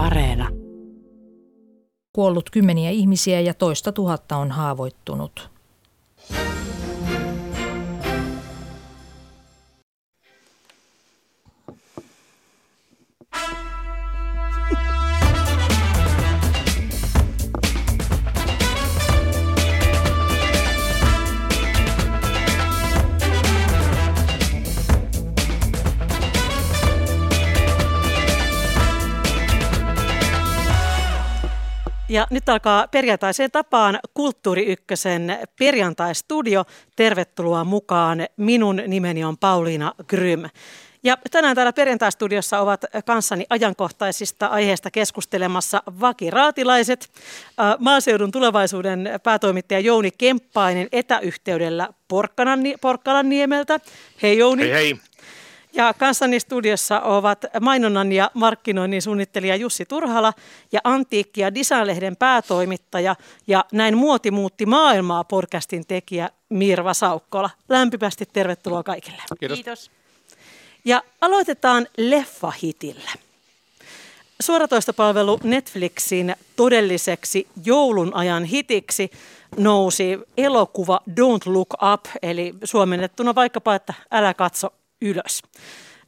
Areena. Kuollut kymmeniä ihmisiä ja toista tuhatta on haavoittunut. Ja nyt alkaa perjantaiseen tapaan Kulttuuri Ykkösen perjantaistudio. Tervetuloa mukaan. Minun nimeni on Pauliina Grym. Ja tänään täällä perjantaistudiossa ovat kanssani ajankohtaisista aiheista keskustelemassa vakiraatilaiset. Maaseudun tulevaisuuden päätoimittaja Jouni Kemppainen etäyhteydellä Porkkalanniemeltä. Hei Jouni. Hei hei. Ja kanssani studiossa ovat mainonnan ja markkinoinnin suunnittelija Jussi Turhala ja Antiikki- ja Designlehden päätoimittaja ja näin muoti muutti maailmaa podcastin tekijä Mirva Saukkola. Lämpimästi tervetuloa kaikille. Kiitos. Kiitos. Ja aloitetaan leffahitillä. Suoratoistopalvelu Netflixin todelliseksi joulun ajan hitiksi nousi elokuva Don't Look Up, eli suomennettuna vaikkapa, että älä katso ylös.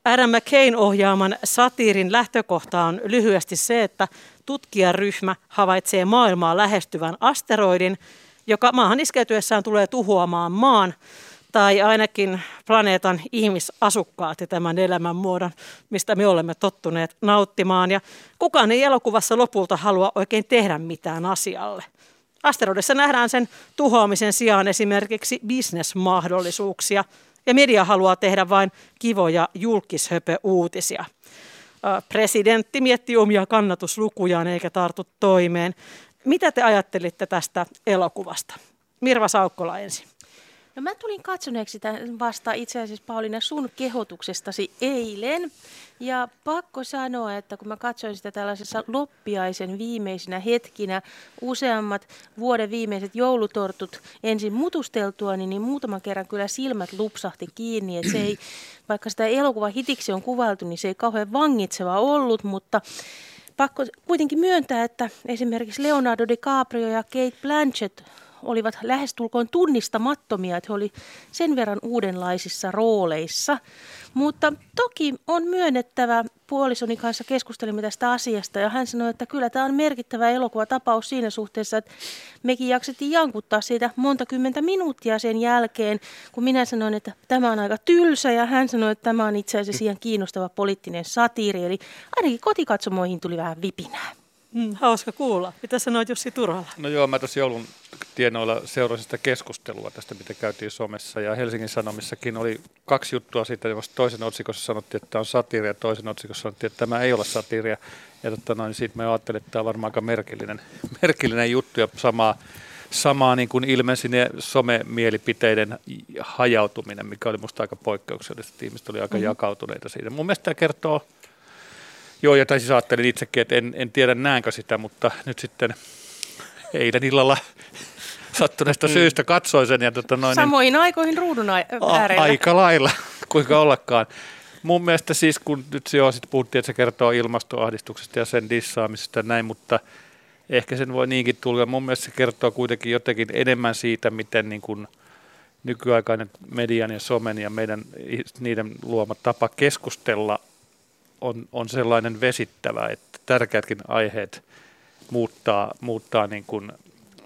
Adam McCain ohjaaman satiirin lähtökohta on lyhyesti se, että tutkijaryhmä havaitsee maailmaa lähestyvän asteroidin, joka maahan iskeytyessään tulee tuhoamaan maan tai ainakin planeetan ihmisasukkaat ja tämän elämänmuodon, mistä me olemme tottuneet nauttimaan. Ja kukaan ei elokuvassa lopulta halua oikein tehdä mitään asialle. Asteroidissa nähdään sen tuhoamisen sijaan esimerkiksi bisnesmahdollisuuksia – ja media haluaa tehdä vain kivoja julkishöpö-uutisia. Presidentti miettii omia kannatuslukujaan eikä tartu toimeen. Mitä te ajattelitte tästä elokuvasta? Mirva Saukkola ensin. No mä tulin katsoneeksi tämän vasta itse asiassa Pauliina sun kehotuksestasi eilen. Ja pakko sanoa, että kun mä katsoin sitä tällaisessa loppiaisen viimeisinä hetkinä, useammat vuoden viimeiset joulutortut ensin mutusteltua, niin, niin muutaman kerran kyllä silmät lupsahti kiinni. Että se ei, vaikka sitä elokuva hitiksi on kuvailtu, niin se ei kauhean vangitseva ollut, mutta pakko kuitenkin myöntää, että esimerkiksi Leonardo DiCaprio ja Kate Blanchett olivat lähestulkoon tunnistamattomia, että he oli sen verran uudenlaisissa rooleissa. Mutta toki on myönnettävä, puolisoni kanssa keskustelimme tästä asiasta ja hän sanoi, että kyllä tämä on merkittävä elokuvatapaus siinä suhteessa, että mekin jaksettiin jankuttaa siitä monta kymmentä minuuttia sen jälkeen, kun minä sanoin, että tämä on aika tylsä ja hän sanoi, että tämä on itse asiassa ihan kiinnostava poliittinen satiiri. Eli ainakin kotikatsomoihin tuli vähän vipinää. Mm, hauska kuulla. Mitä sanoit Jussi Turhala? No joo, mä tuossa joulun tienoilla seurasin sitä keskustelua tästä, mitä käytiin somessa. Ja Helsingin Sanomissakin oli kaksi juttua siitä, josta toisen otsikossa sanottiin, että tämä on satiiria, ja toisen otsikossa sanottiin, että tämä ei ole satiiria. Ja totta noin, siitä mä ajattelin, että tämä on varmaan aika merkillinen, merkillinen juttu, ja samaa, samaa niin kuin ilmensi ne some-mielipiteiden hajautuminen, mikä oli musta aika poikkeuksellista, että ihmiset oli aika mm-hmm. jakautuneita siitä. Mun mielestä tämä kertoo Joo, ja siis ajattelin itsekin, että en, en tiedä näenkö sitä, mutta nyt sitten eilen illalla sattuneesta mm. syystä katsoin sen. Ja tota noin, Samoin aikoihin ruudun äärellä. Aika lailla, kuinka ollakaan. Mun mielestä siis, kun nyt jo sit puhuttiin, että se kertoo ilmastoahdistuksesta ja sen dissaamisesta ja näin, mutta ehkä sen voi niinkin tulla. Mun mielestä se kertoo kuitenkin jotenkin enemmän siitä, miten niin kuin nykyaikainen median ja somen ja meidän niiden luoma tapa keskustella on, on sellainen vesittävä, että tärkeätkin aiheet muuttaa, muuttaa, niin kuin,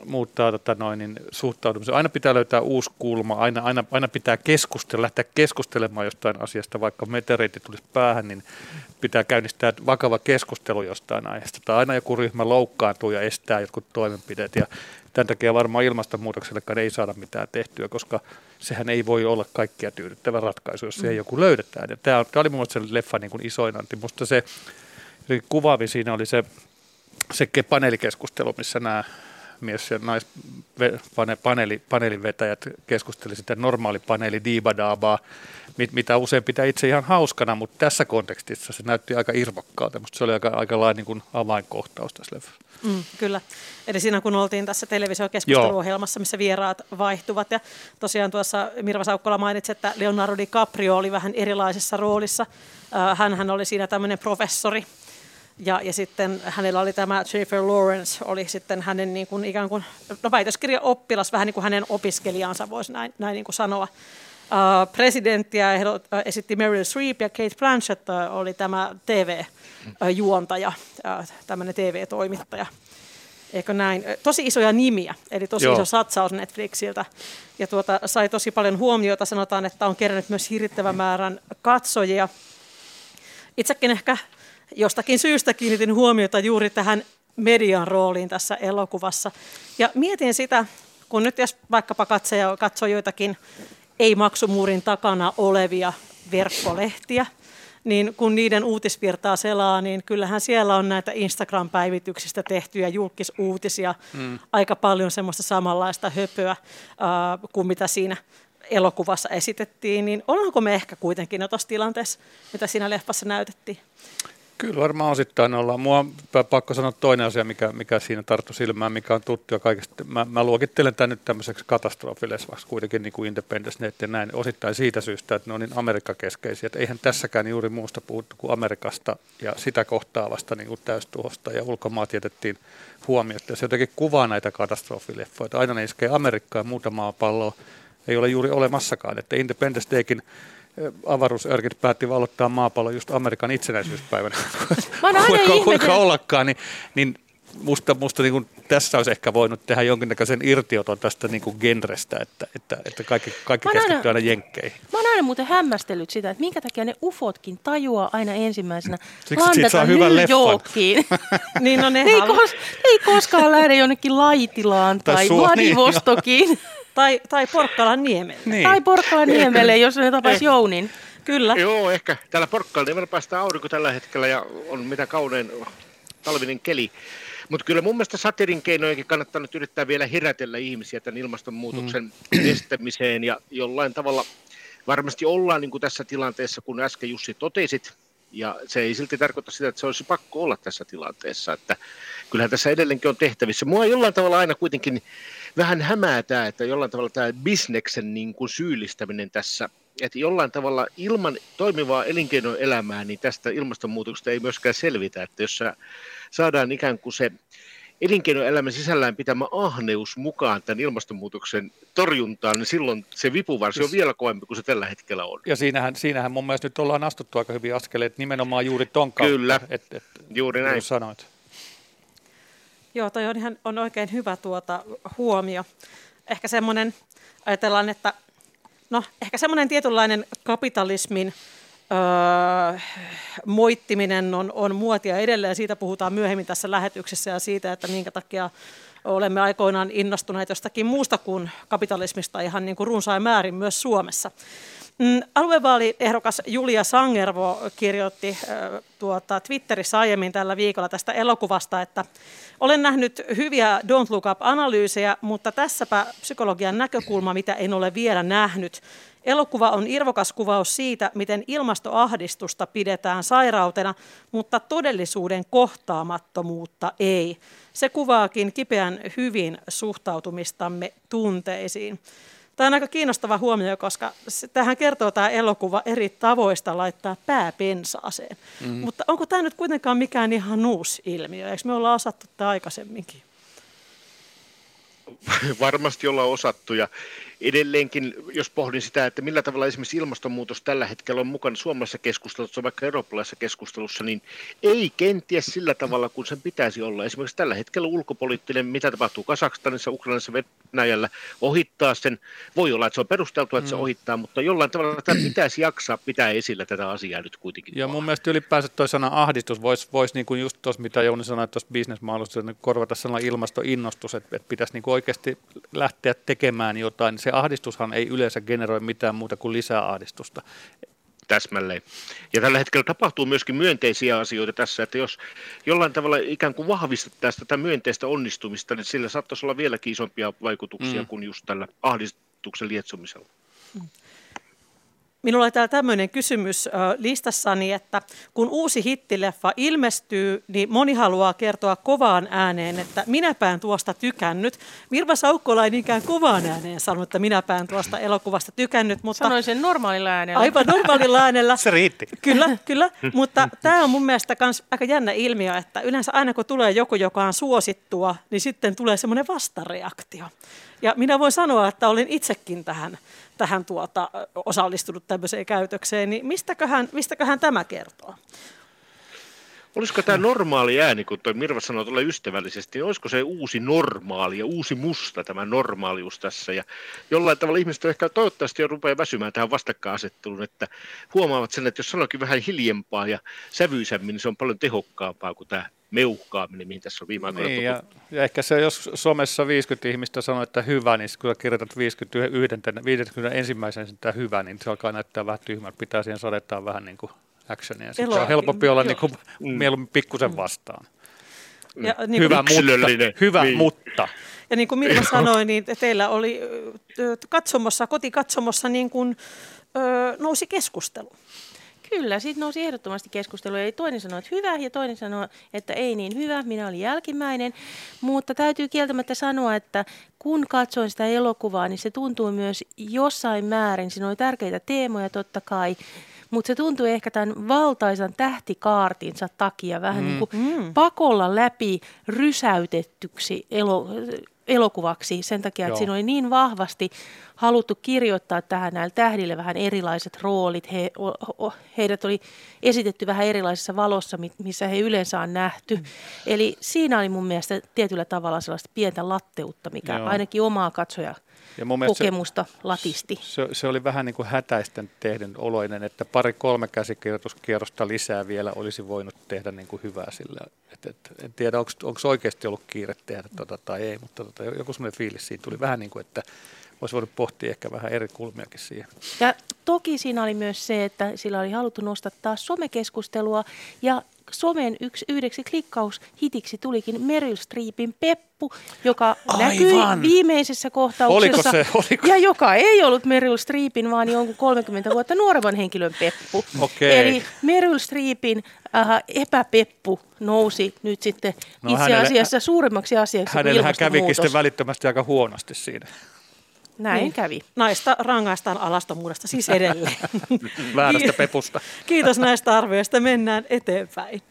muuttaa tota noin, niin suhtautumisen. Aina pitää löytää uusi kulma, aina, aina, aina pitää keskustella, lähteä keskustelemaan jostain asiasta, vaikka meteoriitti tulisi päähän, niin pitää käynnistää vakava keskustelu jostain aiheesta. Tai aina joku ryhmä loukkaantuu ja estää jotkut toimenpiteet. Ja tämän takia varmaan ilmastonmuutoksellekaan ei saada mitään tehtyä, koska sehän ei voi olla kaikkia tyydyttävä ratkaisu, jos se ei mm. joku löydetään. Ja tämä, tämä oli mun mielestä se leffa niin kuin isoin anti. Musta se kuvaavi siinä oli se, se paneelikeskustelu, missä nämä mies- ja naispaneeli, paneelin vetäjät keskusteli sitä normaali paneeli diibadaabaa, mitä usein pitää itse ihan hauskana, mutta tässä kontekstissa se näytti aika irvokkaalta. Musta se oli aika, aika lailla niin avainkohtaus tässä leffassa. Mm, kyllä. Eli siinä kun oltiin tässä televisiokeskusteluohjelmassa, missä vieraat vaihtuvat. Ja tosiaan tuossa Mirva Saukkola mainitsi, että Leonardo DiCaprio oli vähän erilaisessa roolissa. Hän, hän oli siinä tämmöinen professori, Ja, ja sitten hänellä oli tämä Jennifer Lawrence, oli sitten hänen niin kuin ikään kuin, no väitöskirjan oppilas, vähän niin kuin hänen opiskelijansa voisi näin, näin niin kuin sanoa. Uh, presidenttiä esitti Meryl Streep ja Kate Blanchett uh, oli tämä TV-juontaja, uh, tämmöinen TV-toimittaja. Eikö näin? Tosi isoja nimiä, eli tosi Joo. iso satsaus Netflixiltä. Ja tuota, sai tosi paljon huomiota. Sanotaan, että on kerännyt myös hirvittävän määrän katsojia. Itsekin ehkä jostakin syystä kiinnitin huomiota juuri tähän median rooliin tässä elokuvassa. Ja mietin sitä, kun nyt jos vaikkapa katsoja katsoo joitakin ei-maksumuurin takana olevia verkkolehtiä, niin kun niiden uutisvirtaa selaa, niin kyllähän siellä on näitä Instagram-päivityksistä tehtyjä julkisuutisia, mm. aika paljon semmoista samanlaista höpöä äh, kuin mitä siinä elokuvassa esitettiin, niin ollaanko me ehkä kuitenkin jo tuossa tilanteessa, mitä siinä leffassa näytettiin? Kyllä varmaan osittain ollaan. Mua on pakko sanoa toinen asia, mikä, mikä siinä tarttu silmään, mikä on tuttu ja kaikesta. Mä, mä luokittelen tämän nyt tämmöiseksi katastrofilesvaksi kuitenkin niin kuin Independence Net ja näin osittain siitä syystä, että ne on niin Amerikka-keskeisiä. Että eihän tässäkään juuri muusta puhuttu kuin Amerikasta ja sitä kohtaavasta niin kuin täystuhosta ja ulkomaat jätettiin huomiota. Se jotenkin kuvaa näitä katastrofileffoja. Aina ne iskee Amerikkaa ja muuta maapalloa ei ole juuri olemassakaan. Että Independence Daykin avaruusörkit päätti valottaa maapallon just Amerikan itsenäisyyspäivänä. kuinka, kuinka ollakaan, niin, niin musta, musta niin kuin tässä olisi ehkä voinut tehdä jonkinnäköisen irtioton tästä niin kuin genrestä, että, että, että kaikki, kaikki keskittyy aina jenkkeihin. Mä oon aina muuten hämmästellyt sitä, että minkä takia ne ufotkin tajuaa aina ensimmäisenä Siksi, landata New Yorkiin. niin no ne ei, kos, ei koskaan lähde jonnekin Laitilaan tai, tai Vladivostokiin. Niin, tai, tai Porkkalan niemelle. Niin. Tai Porkkalan niemelle, jos ne tapaisi Jounin. Kyllä. Joo, ehkä. Täällä Porkkalan niemellä päästään aurinko tällä hetkellä ja on mitä kaunein talvinen keli. Mutta kyllä mun mielestä satirin keinojenkin kannattaa nyt yrittää vielä herätellä ihmisiä tämän ilmastonmuutoksen mm. estämiseen ja jollain tavalla varmasti ollaan niin kuin tässä tilanteessa, kun äsken Jussi totesit, ja se ei silti tarkoita sitä, että se olisi pakko olla tässä tilanteessa, että kyllähän tässä edelleenkin on tehtävissä. Mua jollain tavalla aina kuitenkin vähän hämäätää, että jollain tavalla tämä bisneksen niin kuin syyllistäminen tässä, että jollain tavalla ilman toimivaa elinkeinoelämää, niin tästä ilmastonmuutoksesta ei myöskään selvitä, että jos saadaan ikään kuin se elinkeinoelämän sisällään pitämä ahneus mukaan tämän ilmastonmuutoksen torjuntaan, niin silloin se vipuvarsi on vielä koempi kuin se tällä hetkellä on. Ja siinähän, siinähän mun mielestä nyt ollaan astuttu aika hyvin askeleet nimenomaan juuri ton kautta. Kyllä, et, et, juuri näin. Sanoit. Joo, toi on, ihan, on oikein hyvä tuota huomio. Ehkä semmoinen, ajatellaan, että no ehkä semmoinen tietynlainen kapitalismin öö, moittiminen on, on muotia edelleen. Siitä puhutaan myöhemmin tässä lähetyksessä ja siitä, että minkä takia olemme aikoinaan innostuneet jostakin muusta kuin kapitalismista ihan niin kuin runsain määrin myös Suomessa. Mm, aluevaaliehdokas Julia Sangervo kirjoitti tuota, Twitterissä aiemmin tällä viikolla tästä elokuvasta, että olen nähnyt hyviä Don't Look Up-analyysejä, mutta tässäpä psykologian näkökulma, mitä en ole vielä nähnyt. Elokuva on irvokas kuvaus siitä, miten ilmastoahdistusta pidetään sairautena, mutta todellisuuden kohtaamattomuutta ei. Se kuvaakin kipeän hyvin suhtautumistamme tunteisiin. Tämä on aika kiinnostava huomio, koska tähän kertoo tämä elokuva eri tavoista laittaa pää pensaaseen. Mm-hmm. Mutta onko tämä nyt kuitenkaan mikään ihan uusi ilmiö? Eikö me olla osattu tämä aikaisemminkin? Varmasti ollaan osattu ja edelleenkin, jos pohdin sitä, että millä tavalla esimerkiksi ilmastonmuutos tällä hetkellä on mukana suomalaisessa keskustelussa, vaikka eurooppalaisessa keskustelussa, niin ei kenties sillä tavalla kuin sen pitäisi olla. Esimerkiksi tällä hetkellä ulkopoliittinen, mitä tapahtuu Kasakstanissa, Ukrainassa, Venäjällä, ohittaa sen. Voi olla, että se on perusteltu, että se mm. ohittaa, mutta jollain tavalla tämä pitäisi jaksaa pitää esillä tätä asiaa nyt kuitenkin. Ja mun mielestä ylipäänsä tuo sana ahdistus voisi vois niin kuin just tuossa, mitä Jouni sanoi tuossa bisnesmaailmassa, niin korvata sellainen ilmastoinnostus, että, että pitäisi niin kuin oikeasti lähteä tekemään jotain se ahdistushan ei yleensä generoi mitään muuta kuin lisää ahdistusta. Täsmälleen. Ja tällä hetkellä tapahtuu myöskin myönteisiä asioita tässä, että jos jollain tavalla ikään kuin vahvistettaisiin tätä myönteistä onnistumista, niin sillä saattaisi olla vieläkin isompia vaikutuksia mm. kuin just tällä ahdistuksen lietsomisella. Minulla oli täällä tämmöinen kysymys listassani, että kun uusi hittileffa ilmestyy, niin moni haluaa kertoa kovaan ääneen, että minäpään tuosta tykännyt. Mirva Saukkola ei niinkään kovaan ääneen sanonut, että minäpään tuosta elokuvasta tykännyt. Mutta Sanoin sen normaalilla äänellä. Aivan normaalilla äänellä. Se riitti. Kyllä, kyllä. Mutta tämä on mun mielestä myös aika jännä ilmiö, että yleensä aina kun tulee joku, joka on suosittua, niin sitten tulee semmoinen vastareaktio. Ja minä voin sanoa, että olen itsekin tähän, tähän tuota, osallistunut tämmöiseen käytökseen, niin mistäköhän, mistäköhän tämä kertoo? Olisiko tämä normaali ääni, kun toi Mirva sanoo tuolle ystävällisesti, niin olisiko se uusi normaali ja uusi musta tämä normaalius tässä? Ja jollain tavalla ihmiset ehkä toivottavasti jo rupeaa väsymään tähän vastakkainasetteluun, että huomaavat sen, että jos sanoikin vähän hiljempaa ja sävyisemmin, niin se on paljon tehokkaampaa kuin tämä meuhkaaminen, mihin tässä on viime aikoina niin, ja, ja, ehkä se, jos somessa 50 ihmistä sanoo, että hyvä, niin kun kirjoitat 51, 50 ensimmäisen sitä hyvä, niin se alkaa näyttää vähän tyhmältä. Pitää siihen sadettaa vähän niin kuin actionia. Sitten se on helpompi olla niin kuin, mm. mieluummin pikkusen mm. vastaan. Ja, niin hyvä, mutta, hyvä niin. mutta. Ja niin kuin Mirva sanoi, niin teillä oli katsomossa, kotikatsomossa niin kuin, ö, nousi keskustelu. Kyllä, siitä nousi ehdottomasti keskustelu. Eli toinen sanoi, että hyvä ja toinen sanoi, että ei niin hyvä. Minä olin jälkimmäinen. Mutta täytyy kieltämättä sanoa, että kun katsoin sitä elokuvaa, niin se tuntuu myös jossain määrin. Siinä oli tärkeitä teemoja totta kai. Mutta se tuntui ehkä tämän valtaisan tähtikaartinsa takia vähän mm. niin kuin mm. pakolla läpi rysäytettyksi elo, elokuvaksi sen takia, Joo. että siinä oli niin vahvasti haluttu kirjoittaa tähän näille tähdille vähän erilaiset roolit. He, o, o, heidät oli esitetty vähän erilaisessa valossa, missä he yleensä on nähty. Mm. Eli siinä oli mun mielestä tietyllä tavalla sellaista pientä latteutta, mikä Joo. ainakin omaa katsoja ja mun kokemusta se, latisti. Se, se oli vähän niin kuin hätäisten tehden oloinen, että pari-kolme käsikirjoituskierrosta lisää vielä olisi voinut tehdä niin kuin hyvää sillä. Et, et, en tiedä, onko oikeasti ollut kiire tehdä tota tai ei, mutta tota, joku semmoinen fiilis siinä tuli vähän niin kuin, että olisi voinut pohtia ehkä vähän eri kulmiakin siihen. Ja toki siinä oli myös se, että sillä oli haluttu nostattaa somekeskustelua ja somen yksi, yhdeksi klikkaushitiksi tulikin Meryl Streepin Peppu, joka Aivan. näkyi viimeisessä kohtauksessa. Oliko se, oliko? Ja joka ei ollut Meryl Streepin, vaan jonkun 30 vuotta nuoremman henkilön Peppu. Okay. Eli Meryl Streepin äh, epäpeppu nousi nyt sitten no, itse hänelle, asiassa suuremmaksi asiaksi Hänellä hän kävikin sitten välittömästi aika huonosti siinä. Näin niin. kävi. Naista rangaistaan alastomuudesta siis edelleen. Väärästä pepusta. Kiitos näistä arvioista. Mennään eteenpäin.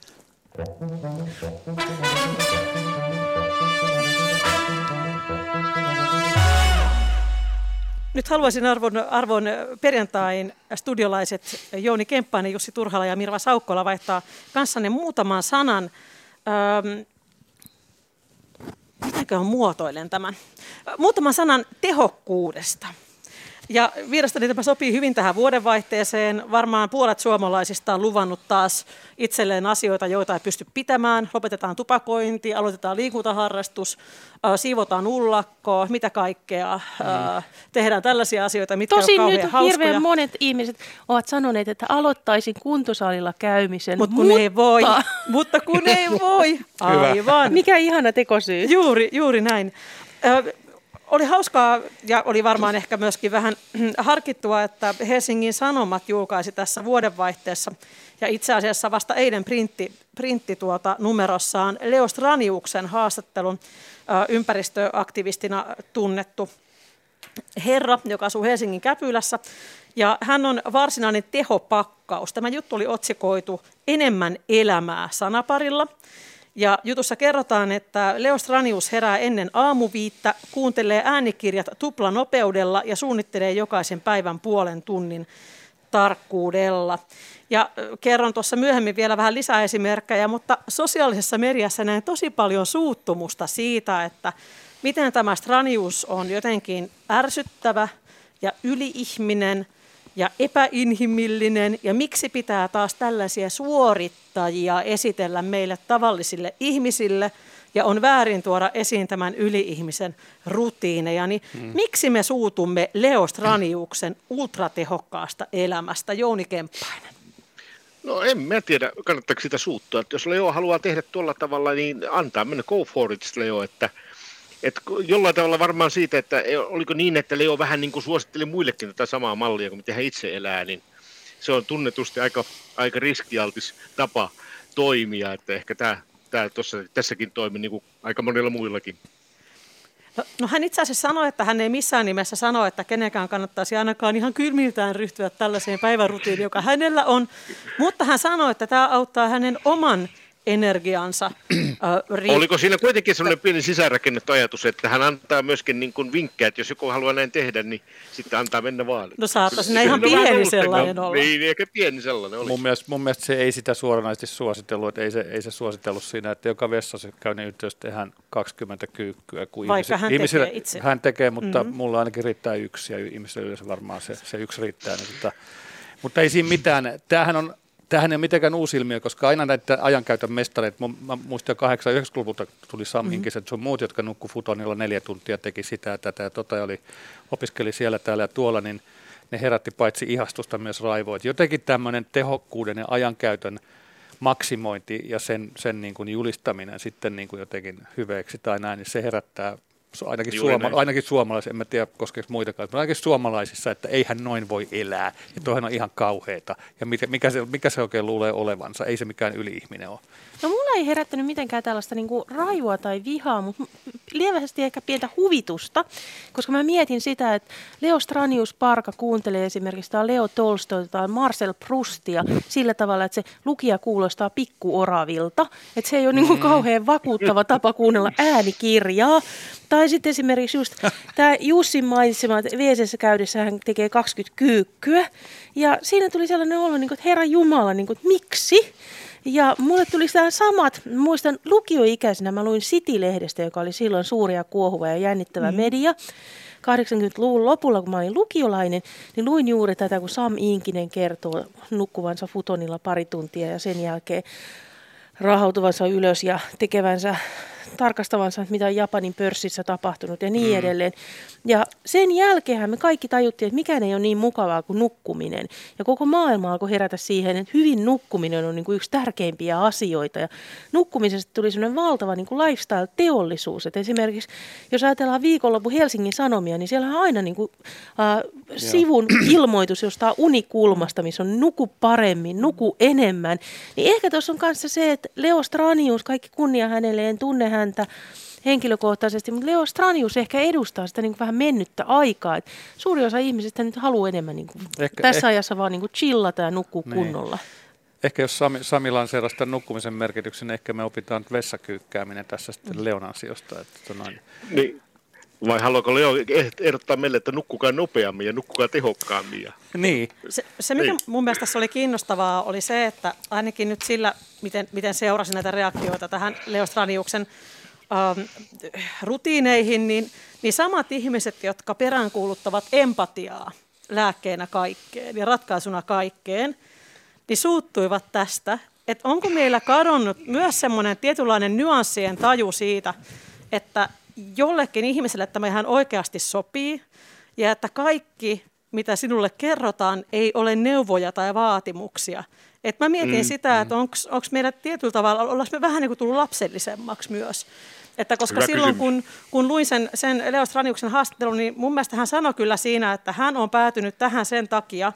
Nyt haluaisin arvon, arvon perjantain studiolaiset Jouni Kemppainen, Jussi Turhala ja Mirva Saukkola vaihtaa kanssanne muutaman sanan. Öm, mitenköhän muotoilen tämän? Muutaman sanan tehokkuudesta. Ja mielestäni tämä sopii hyvin tähän vuodenvaihteeseen. Varmaan puolet suomalaisista on luvannut taas itselleen asioita, joita ei pysty pitämään. Lopetetaan tupakointi, aloitetaan liikuntaharrastus, siivotaan ullakkoa, mitä kaikkea. Mm. Tehdään tällaisia asioita, mitkä Tosin on nyt hauskoja. hirveän monet ihmiset ovat sanoneet, että aloittaisin kuntosalilla käymisen. Mut kun mutta kun ei voi. mutta kun ei voi. Aivan. Mikä ihana tekosyy. Juuri, juuri näin oli hauskaa ja oli varmaan ehkä myöskin vähän harkittua, että Helsingin Sanomat julkaisi tässä vuodenvaihteessa ja itse asiassa vasta eilen printti, printti tuota numerossaan Leo Straniuksen haastattelun ympäristöaktivistina tunnettu herra, joka asuu Helsingin Käpylässä. Ja hän on varsinainen tehopakkaus. Tämä juttu oli otsikoitu Enemmän elämää sanaparilla. Ja jutussa kerrotaan, että Leo Stranius herää ennen aamuviittä, kuuntelee äänikirjat tuplanopeudella ja suunnittelee jokaisen päivän puolen tunnin tarkkuudella. Ja kerron tuossa myöhemmin vielä vähän lisää esimerkkejä, mutta sosiaalisessa mediassa näen tosi paljon suuttumusta siitä, että miten tämä Stranius on jotenkin ärsyttävä ja yliihminen ja epäinhimillinen ja miksi pitää taas tällaisia suorittajia esitellä meille tavallisille ihmisille ja on väärin tuoda esiin tämän yliihmisen rutiineja, niin hmm. miksi me suutumme Leo Straniuksen ultratehokkaasta elämästä? Jouni Kemppainen. No en mä tiedä, kannattaako sitä suuttua. Että jos Leo haluaa tehdä tuolla tavalla, niin antaa mennä go for it, Leo, että – Et jollain tavalla varmaan siitä, että oliko niin, että Leo vähän niin kuin suositteli muillekin tätä samaa mallia kuin miten hän itse elää, niin se on tunnetusti aika, aika riskialtis tapa toimia, että ehkä tämä, tämä tossa, tässäkin toimi niin kuin aika monilla muillakin. No, no hän itse asiassa sanoi, että hän ei missään nimessä sano, että kenenkään kannattaisi ainakaan ihan kylmiltään ryhtyä tällaiseen päivärutiin, joka hänellä on. Mutta hän sanoi, että tämä auttaa hänen oman energiansa. Äh, Oliko siinä kuitenkin sellainen pieni sisäänrakennettu ajatus, että hän antaa myöskin niin kuin vinkkejä, että jos joku haluaa näin tehdä, niin sitten antaa mennä vaan. No saattaisi ne ihan pieni sellainen olla. Niin, ehkä pieni sellainen olisi. Mun mielestä, mun mielestä se ei sitä suoranaisesti suositellut, että ei se, ei se suositellut siinä, että joka vessassa käynnin yhteydessä tehdään 20 kyykkyä. Kun Vaikka hän tekee itse. Hän tekee, mutta mm-hmm. mulla ainakin riittää yksi ja ihmisille yleensä varmaan se, se yksi riittää. Niin, mutta, mutta ei siinä mitään. Tämähän on Tämähän ei ole mitenkään uusi ilmiö, koska aina näitä ajankäytön mestareita, mä muistan jo 80-90-luvulta tuli Sam mm-hmm. sun muut, jotka nukku futonilla neljä tuntia, teki sitä ja tätä ja tota, ja oli, opiskeli siellä, täällä ja tuolla, niin ne herätti paitsi ihastusta myös raivoa. Jotenkin tämmöinen tehokkuuden ja ajankäytön maksimointi ja sen, sen niin kuin julistaminen sitten niin kuin jotenkin hyveeksi tai näin, niin se herättää ainakin, suoma, ainakin suomalaisissa, en mä tiedä koskeeko muitakaan, mutta ainakin suomalaisissa, että eihän noin voi elää. Ja toihan on ihan kauheita. Ja mikä, mikä, se, mikä se oikein luulee olevansa? Ei se mikään yli-ihminen ole. No mulla ei herättänyt mitenkään tällaista niin kuin raivoa tai vihaa, mutta lievästi ehkä pientä huvitusta, koska mä mietin sitä, että Leo Stranius Parka kuuntelee esimerkiksi tämä Leo Tolstoy tai Marcel Proustia sillä tavalla, että se lukija kuulostaa pikkuoravilta, että se ei ole niin kuin mm. kauhean vakuuttava tapa kuunnella äänikirjaa. Tai sitten esimerkiksi just tämä Jussin mainitsema, että VCssä käydessä hän tekee 20 kyykkyä. Ja siinä tuli sellainen olo, niin kuin, että Herra Jumala, niin kuin, että miksi? Ja mulle tuli sitä samat, muistan lukioikäisenä, mä luin City-lehdestä, joka oli silloin suuri ja kuohuva ja jännittävä mm. media. 80-luvun lopulla, kun mä olin lukiolainen, niin luin juuri tätä, kun Sam Inkinen kertoo nukkuvansa futonilla pari tuntia ja sen jälkeen rahautuvansa ylös ja tekevänsä tarkastavansa, että mitä on Japanin pörssissä tapahtunut ja niin mm. edelleen. Ja sen jälkeen me kaikki tajuttiin, että mikään ei ole niin mukavaa kuin nukkuminen. Ja koko maailma alkoi herätä siihen, että hyvin nukkuminen on niin kuin yksi tärkeimpiä asioita. Ja nukkumisesta tuli sellainen valtava niin kuin lifestyle-teollisuus. Että esimerkiksi jos ajatellaan viikonloppu Helsingin Sanomia, niin siellä on aina niin kuin, äh, sivun ilmoitus jostain unikulmasta, missä on nuku paremmin, nuku enemmän. Niin ehkä tuossa on kanssa se, että Leo Stranius, kaikki kunnia hänelle, en tunne häntä henkilökohtaisesti, mutta Leo Stranius ehkä edustaa sitä niin kuin vähän mennyttä aikaa. Et suuri osa ihmisistä nyt haluaa enemmän niin kuin ehkä, tässä ehkä, ajassa vaan niin kuin chillata ja nukkua niin. kunnolla. Ehkä jos Sami, Sami lanseeraa sitä nukkumisen merkityksen, ehkä me opitaan vessakyykkääminen tässä sitten Leon ansiosta. Että tota noin. Niin, vai haluaako Leo ehdottaa meille, että nukkukaa nopeammin ja nukkukaa tehokkaammin? Ja... Niin. Se, se mikä niin. mun mielestä tässä oli kiinnostavaa, oli se, että ainakin nyt sillä, miten, miten seurasin näitä reaktioita tähän Leo Straniuksen ähm, rutiineihin, niin, niin samat ihmiset, jotka peräänkuuluttavat empatiaa lääkkeenä kaikkeen ja ratkaisuna kaikkeen, niin suuttuivat tästä, että onko meillä kadonnut myös semmoinen tietynlainen nyanssien taju siitä, että jollekin ihmiselle tämä ihan oikeasti sopii ja että kaikki, mitä sinulle kerrotaan, ei ole neuvoja tai vaatimuksia. Et mä mietin mm, sitä, että mm. onko meidän tietyllä tavalla, ollaanko me vähän niin kuin tullut lapsellisemmaksi myös. Että koska kyllä silloin, kun, kun luin sen, sen Leo Straniuksen haastattelun, niin mun mielestä hän sanoi kyllä siinä, että hän on päätynyt tähän sen takia,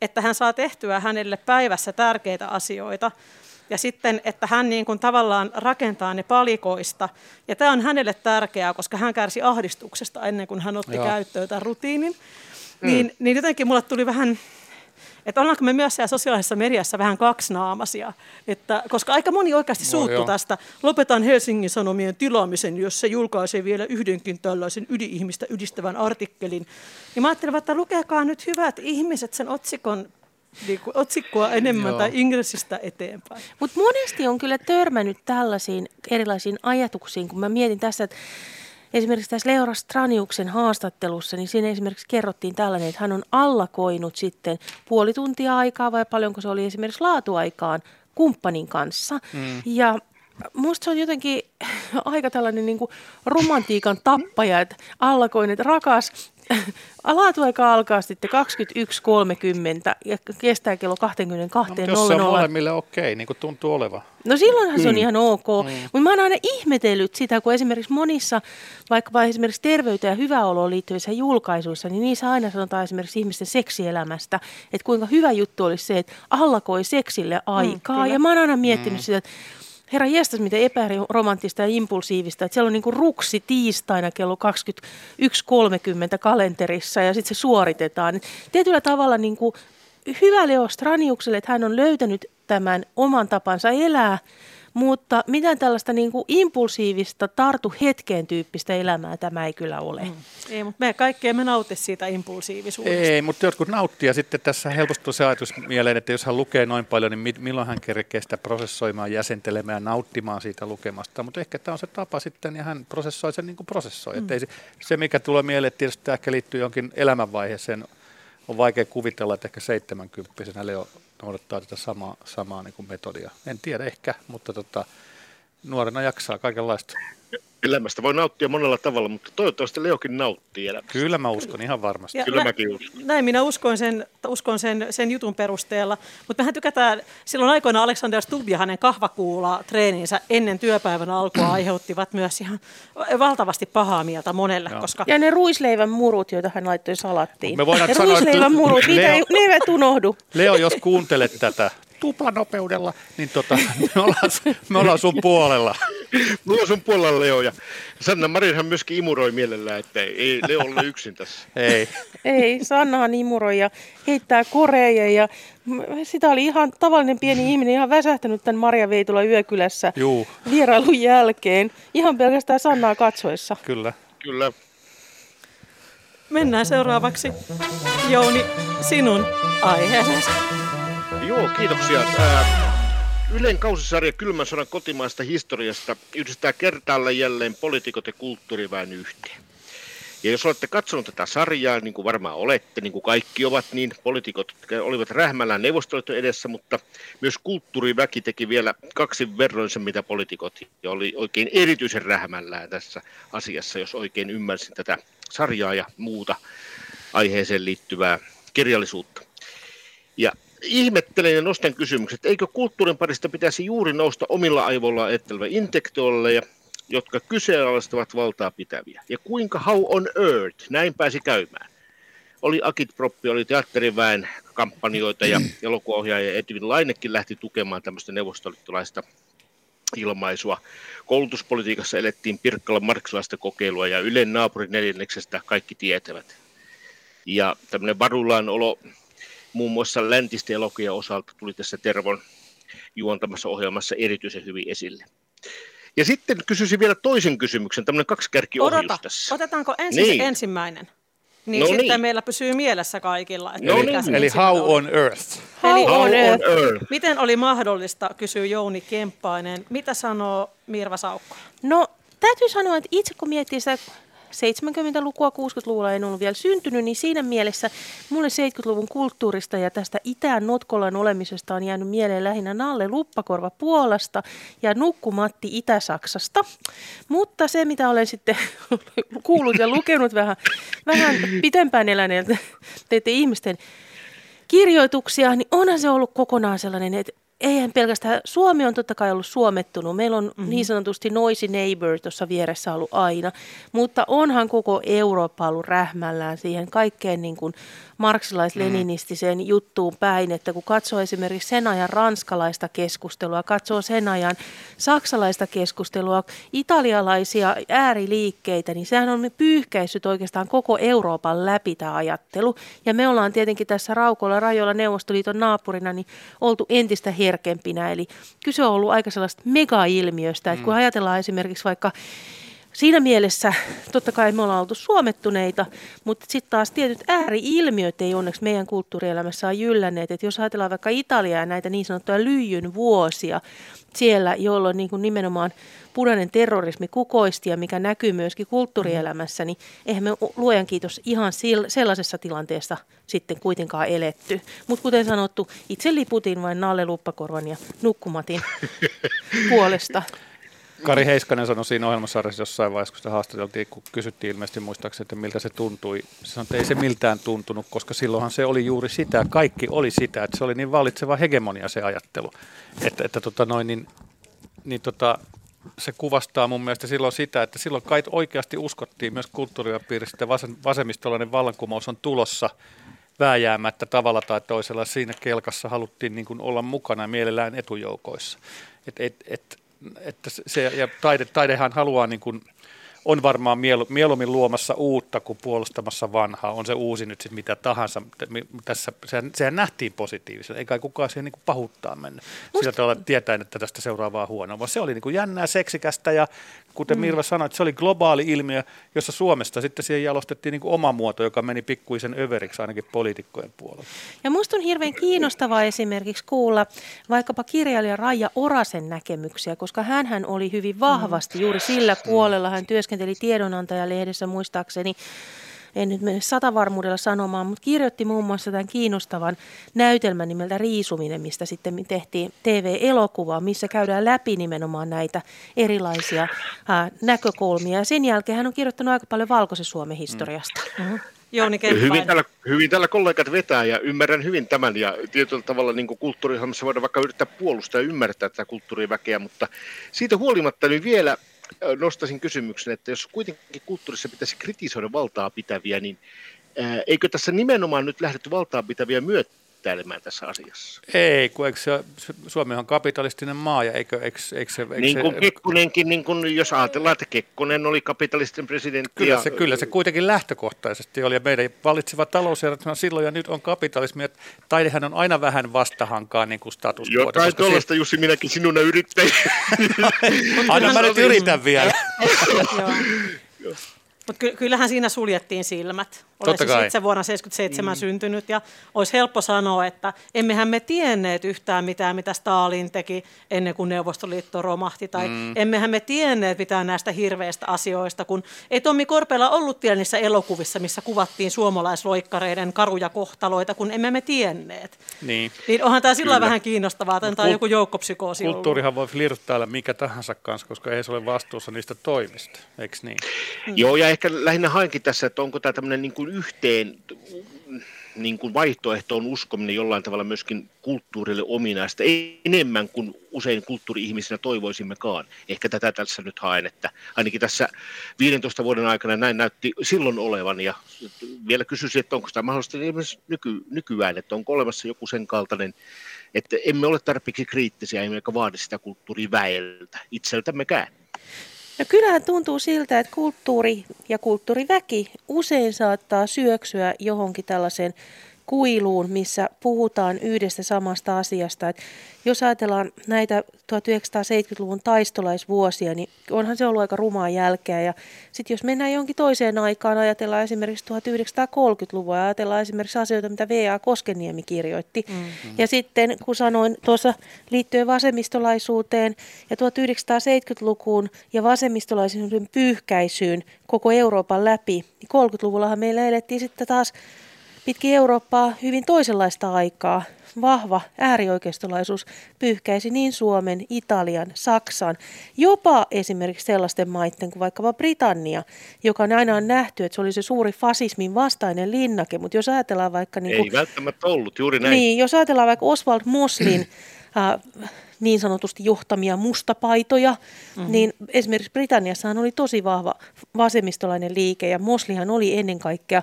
että hän saa tehtyä hänelle päivässä tärkeitä asioita. Ja sitten, että hän niin kuin tavallaan rakentaa ne palikoista. Ja tämä on hänelle tärkeää, koska hän kärsi ahdistuksesta ennen kuin hän otti Joo. käyttöön tämän rutiinin. Mm. Niin, niin jotenkin mulle tuli vähän että ollaanko me myös siellä sosiaalisessa mediassa vähän kaksinaamaisia, että, koska aika moni oikeasti suuttu no, tästä. Lopetan Helsingin Sanomien tilaamisen, jos se julkaisee vielä yhdenkin tällaisen ydinihmistä ydistävän artikkelin. Niin mä ajattelin, että lukekaa nyt hyvät ihmiset sen otsikon niin kuin otsikkoa enemmän Joo. tai ingressistä eteenpäin. Mutta monesti on kyllä törmännyt tällaisiin erilaisiin ajatuksiin, kun mä mietin tässä, että esimerkiksi tässä Leora Straniuksen haastattelussa, niin siinä esimerkiksi kerrottiin tällainen, että hän on allakoinut sitten puoli tuntia aikaa vai paljonko se oli esimerkiksi laatuaikaan kumppanin kanssa. Mm. Ja musta se on jotenkin aika tällainen niin romantiikan tappaja, että allakoin, että rakas, laatuaika alkaa sitten 21.30 ja kestää kello 22.00. No, jos se on molemmille okei, niin kuin tuntuu olevan. No silloinhan mm. se on ihan ok, mm. mutta mä oon aina ihmetellyt sitä, kun esimerkiksi monissa, vaikkapa esimerkiksi terveyteen ja hyväoloon liittyvissä julkaisuissa, niin niissä aina sanotaan esimerkiksi ihmisten seksielämästä, että kuinka hyvä juttu olisi se, että allakoi seksille mm, aikaa. Mm, ja mä oon aina miettinyt mm. sitä, että herra jestas, miten epäromanttista ja impulsiivista, että siellä on niin kuin ruksi tiistaina kello 21.30 kalenterissa ja sitten se suoritetaan. Tietyllä tavalla niin kuin hyvä Leo Straniukselle, että hän on löytänyt tämän oman tapansa elää, mutta mitään tällaista niin kuin impulsiivista, tartu hetkeen tyyppistä elämää tämä ei kyllä ole. Mm. Ei, mutta me kaikki emme nauti siitä impulsiivisuudesta. Ei, mutta jotkut nauttii ja sitten tässä helpostuu se ajatus mieleen, että jos hän lukee noin paljon, niin milloin hän kerkee sitä prosessoimaan, jäsentelemään ja nauttimaan siitä lukemasta. Mutta ehkä tämä on se tapa sitten ja hän prosessoi sen niin kuin prosessoi. Mm. Että se, se, mikä tulee mieleen, että tietysti tämä ehkä liittyy jonkin elämänvaiheeseen, on vaikea kuvitella, että ehkä 70 Leo noudattaa tätä samaa, samaa niin kuin metodia. En tiedä ehkä, mutta tota, nuorena jaksaa kaikenlaista. Elämästä voi nauttia monella tavalla, mutta toivottavasti Leokin nauttii elämästä. Kyllä mä uskon ihan varmasti. Ja Kyllä nä- mäkin uskon. Näin minä uskon sen, uskon sen, sen jutun perusteella. Mutta mehän tykätään, silloin aikoina Alexander Stubb ja hänen kahvakuula treeninsä ennen työpäivän alkua aiheuttivat myös ihan valtavasti pahaa mieltä monelle. Joo. Koska... Ja ne ruisleivän murut, joita hän laittoi salattiin. Me voidaan ne sanoa, ruisleivän murut, Leo, ei, ne eivät unohdu. Leo, jos kuuntelet tätä, tuplanopeudella, niin tota, me, ollaan, me ollaan sun puolella. Me ollaan sun puolella, Leo. Ja Sanna Marinhan myöskin imuroi mielellään, että ei Leo ole yksin tässä. Ei. ei, Sannahan imuroi ja heittää koreja ja sitä oli ihan tavallinen pieni ihminen, ihan väsähtänyt tämän Marja Veitula yökylässä Juu. vierailun jälkeen. Ihan pelkästään Sannaa katsoessa. Kyllä. Kyllä. Mennään seuraavaksi, Jouni, sinun aiheesi. Joo, kiitoksia. Ää, Ylen kausisarja Kylmän sodan kotimaista historiasta yhdistää kertaalle jälleen poliitikot ja kulttuuriväen yhteen. Ja jos olette katsonut tätä sarjaa, niin kuin varmaan olette, niin kuin kaikki ovat, niin poliitikot olivat rähmällään neuvostoliiton edessä, mutta myös kulttuuriväki teki vielä kaksi verroin sen, mitä poliitikot, ja oli oikein erityisen rähmällään tässä asiassa, jos oikein ymmärsin tätä sarjaa ja muuta aiheeseen liittyvää kirjallisuutta. Ja ihmettelen ja nostan kysymykset, eikö kulttuurin parista pitäisi juuri nousta omilla aivoilla ajatteleva intellektuaaleja, jotka kyseenalaistavat valtaa pitäviä. Ja kuinka how on earth näin pääsi käymään. Oli Akit Proppi, oli teatteriväen kampanjoita ja elokuvaohjaaja Edwin Lainekin lähti tukemaan tämmöistä neuvostoliittolaista ilmaisua. Koulutuspolitiikassa elettiin Pirkkala marksilaista kokeilua ja Ylen naapurin neljänneksestä kaikki tietävät. Ja tämmöinen varullaan olo muun muassa läntisten elokuvien osalta tuli tässä Tervon juontamassa ohjelmassa erityisen hyvin esille. Ja sitten kysyisin vielä toisen kysymyksen, tämmöinen kaksikerkiohjus Odota, tässä. otetaanko ensin niin. se ensimmäinen? Niin no sitten niin. meillä pysyy mielessä kaikilla. Että no niin. Eli how on earth? How, Eli, on, earth. on earth? Miten oli mahdollista, kysyy Jouni Kemppainen. Mitä sanoo Mirva Saukko? No täytyy sanoa, että itse kun miettii sitä 70-lukua, 60-luvulla en ollut vielä syntynyt, niin siinä mielessä mulle 70-luvun kulttuurista ja tästä Itään Notkolan olemisesta on jäänyt mieleen lähinnä Nalle Luppakorva Puolasta ja Nukkumatti Itä-Saksasta. Mutta se, mitä olen sitten kuullut ja lukenut vähän, vähän pitempään eläneeltä teette ihmisten kirjoituksia, niin onhan se ollut kokonaan sellainen, että eihän pelkästään, Suomi on totta kai ollut suomettunut. Meillä on mm-hmm. niin sanotusti noisy neighbor tuossa vieressä ollut aina, mutta onhan koko Eurooppa ollut rähmällään siihen kaikkeen niin kuin marksilais-leninistiseen mm. juttuun päin, että kun katsoo esimerkiksi sen ajan ranskalaista keskustelua, katsoo sen ajan saksalaista keskustelua, italialaisia ääriliikkeitä, niin sehän on pyyhkäissyt oikeastaan koko Euroopan läpi tämä ajattelu. Ja me ollaan tietenkin tässä raukoilla rajoilla Neuvostoliiton naapurina niin oltu entistä herkempinä. Eli kyse on ollut aika sellaista mega-ilmiöstä, että kun mm. ajatellaan esimerkiksi vaikka siinä mielessä totta kai me ollaan oltu suomettuneita, mutta sitten taas tietyt ääriilmiöt ei onneksi meidän kulttuurielämässä ole jyllänneet. Et jos ajatellaan vaikka Italiaa ja näitä niin sanottuja lyijyn vuosia siellä, jolloin niin kuin nimenomaan punainen terrorismi kukoisti ja mikä näkyy myöskin kulttuurielämässä, niin eihän me luojan kiitos ihan sellaisessa tilanteessa sitten kuitenkaan eletty. Mutta kuten sanottu, itse liputin vain Nalle Luppakorvan ja Nukkumatin puolesta. Kari Heiskanen sanoi siinä ohjelmasarjassa jossain vaiheessa, kun sitä haastateltiin, kun kysyttiin ilmeisesti muistaakseni, että miltä se tuntui. Se sanoi, että ei se miltään tuntunut, koska silloinhan se oli juuri sitä, kaikki oli sitä, että se oli niin vallitseva hegemonia se ajattelu. Että, että tota noin, niin, niin tota, se kuvastaa mun mielestä silloin sitä, että silloin kai oikeasti uskottiin myös kulttuuripiirissä, että vasemmistolainen vallankumous on tulossa vääjäämättä tavalla tai toisella. Siinä kelkassa haluttiin niin kuin olla mukana mielellään etujoukoissa. Et, et, et, että se, ja taide, taidehan haluaa niin kuin on varmaan mielu, mieluummin luomassa uutta kuin puolustamassa vanhaa. On se uusi nyt sitten mitä tahansa. Tässä, sehän, sehän nähtiin positiivisena, eikä kukaan siihen niin pahuuttaa mennä. Must... Sillä tavalla tietäen, että tästä seuraavaa huonoa. Vaan se oli niin kuin jännää, seksikästä ja kuten mm. Mirva sanoi, että se oli globaali ilmiö, jossa Suomesta sitten siihen jalostettiin niin kuin oma muoto, joka meni pikkuisen överiksi ainakin poliitikkojen puolella. Ja musta on hirveän kiinnostavaa esimerkiksi kuulla vaikkapa kirjailija Raija Orasen näkemyksiä, koska hän oli hyvin vahvasti juuri sillä puolella. Hän työskenteli tiedonantajalehdessä muistaakseni en nyt mene satavarmuudella sanomaan, mutta kirjoitti muun muassa tämän kiinnostavan näytelmän nimeltä Riisuminen, mistä sitten tehtiin TV-elokuva, missä käydään läpi nimenomaan näitä erilaisia ää, näkökulmia. Ja sen jälkeen hän on kirjoittanut aika paljon Valkoisen Suomen historiasta. Mm-hmm. Jouni hyvin täällä, hyvin täällä kollegat vetää ja ymmärrän hyvin tämän ja tietyllä tavalla niin kulttuurihommassa voidaan vaikka yrittää puolustaa ja ymmärtää tätä kulttuuriväkeä, mutta siitä huolimatta niin vielä nostaisin kysymyksen, että jos kuitenkin kulttuurissa pitäisi kritisoida valtaa pitäviä, niin eikö tässä nimenomaan nyt lähdetty valtaa pitäviä myötä yrittäilemään tässä asiassa. Ei, kun eikö se, Suomi on kapitalistinen maa ja eikö, eikö, eikö se... Eikö niin kuin se, Kekkonenkin, niin kuin jos ajatellaan, että Kekkonen oli kapitalistinen presidentti. Kyllä, ja, se, kyllä se kuitenkin lähtökohtaisesti oli ja meidän valitseva talousjärjestelmä silloin ja nyt on kapitalismi. Että taidehän on aina vähän vastahankaa niin kuin status Jotain tuollaista, se... Jussi, minäkin sinun yrittäjä. Aina mä nyt yritän vielä. Mutta kyllähän siinä suljettiin silmät. Olen siis itse vuonna 1977 mm. syntynyt ja olisi helppo sanoa, että emmehän me tienneet yhtään mitään, mitä Stalin teki ennen kuin Neuvostoliitto romahti. Tai mm. emmehän me tienneet mitään näistä hirveistä asioista, kun ei Tommi Korpela ollut vielä niissä elokuvissa, missä kuvattiin suomalaisloikkareiden karuja kohtaloita, kun emme me tienneet. Niin, niin onhan tämä sillä vähän kiinnostavaa, että tämä on joku joukkopsykoosi Kulttuurihan ollut. voi flirttailla mikä tahansa kanssa, koska ei se ole vastuussa niistä toimista, eikö niin? Mm. Joo, ja ehkä lähinnä hainkin tässä, että onko tämä tämmöinen niin kuin yhteen niin kuin vaihtoehtoon uskominen jollain tavalla myöskin kulttuurille ominaista, enemmän kuin usein kulttuuri-ihmisinä toivoisimmekaan. Ehkä tätä tässä nyt haen, että ainakin tässä 15 vuoden aikana näin näytti silloin olevan, ja vielä kysyisin, että onko tämä mahdollista nyky, nykyään, että onko olemassa joku sen kaltainen, että emme ole tarpeeksi kriittisiä, emmekä vaadi sitä kulttuuriväeltä itseltämmekään. No kyllähän tuntuu siltä, että kulttuuri ja kulttuuriväki usein saattaa syöksyä johonkin tällaiseen kuiluun, missä puhutaan yhdestä samasta asiasta. Et jos ajatellaan näitä 1970-luvun taistolaisvuosia, niin onhan se ollut aika rumaa jälkeä. Ja sitten jos mennään johonkin toiseen aikaan, ajatellaan esimerkiksi 1930-luvua ja ajatellaan esimerkiksi asioita, mitä V.A. Koskeniemi kirjoitti. Mm-hmm. Ja sitten kun sanoin tuossa liittyen vasemmistolaisuuteen ja 1970-lukuun ja vasemmistolaisuuden pyyhkäisyyn koko Euroopan läpi, niin 30-luvullahan meillä elettiin sitten taas pitkin Eurooppaa hyvin toisenlaista aikaa. Vahva äärioikeistolaisuus pyyhkäisi niin Suomen, Italian, Saksan, jopa esimerkiksi sellaisten maiden kuin vaikkapa Britannia, joka on aina on nähty, että se oli se suuri fasismin vastainen linnake. Mutta jos ajatellaan vaikka... Niin kuin, Ei välttämättä ollut, juuri näin. Niin, jos ajatellaan vaikka Oswald Moslin äh, niin sanotusti johtamia mustapaitoja, mm-hmm. niin esimerkiksi Britanniassahan oli tosi vahva vasemmistolainen liike ja Moslihan oli ennen kaikkea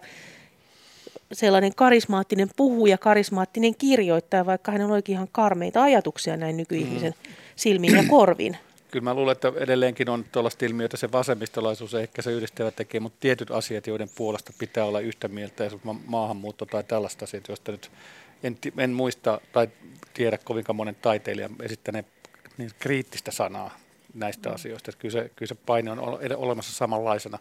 sellainen karismaattinen puhuja, karismaattinen kirjoittaja, vaikka hänellä olikin ihan karmeita ajatuksia näin nykyihmisen mm. silmiin ja korviin. Kyllä mä luulen, että edelleenkin on tuollaista ilmiötä, se vasemmistolaisuus ehkä se yhdistävä tekee, mutta tietyt asiat, joiden puolesta pitää olla yhtä mieltä, ja maahanmuutto tai tällaista asiat, joista nyt en, en muista tai tiedä kovinkaan monen taiteilijan esittäneen niin kriittistä sanaa näistä asioista. Että kyllä, se, kyllä se paine on olemassa samanlaisena.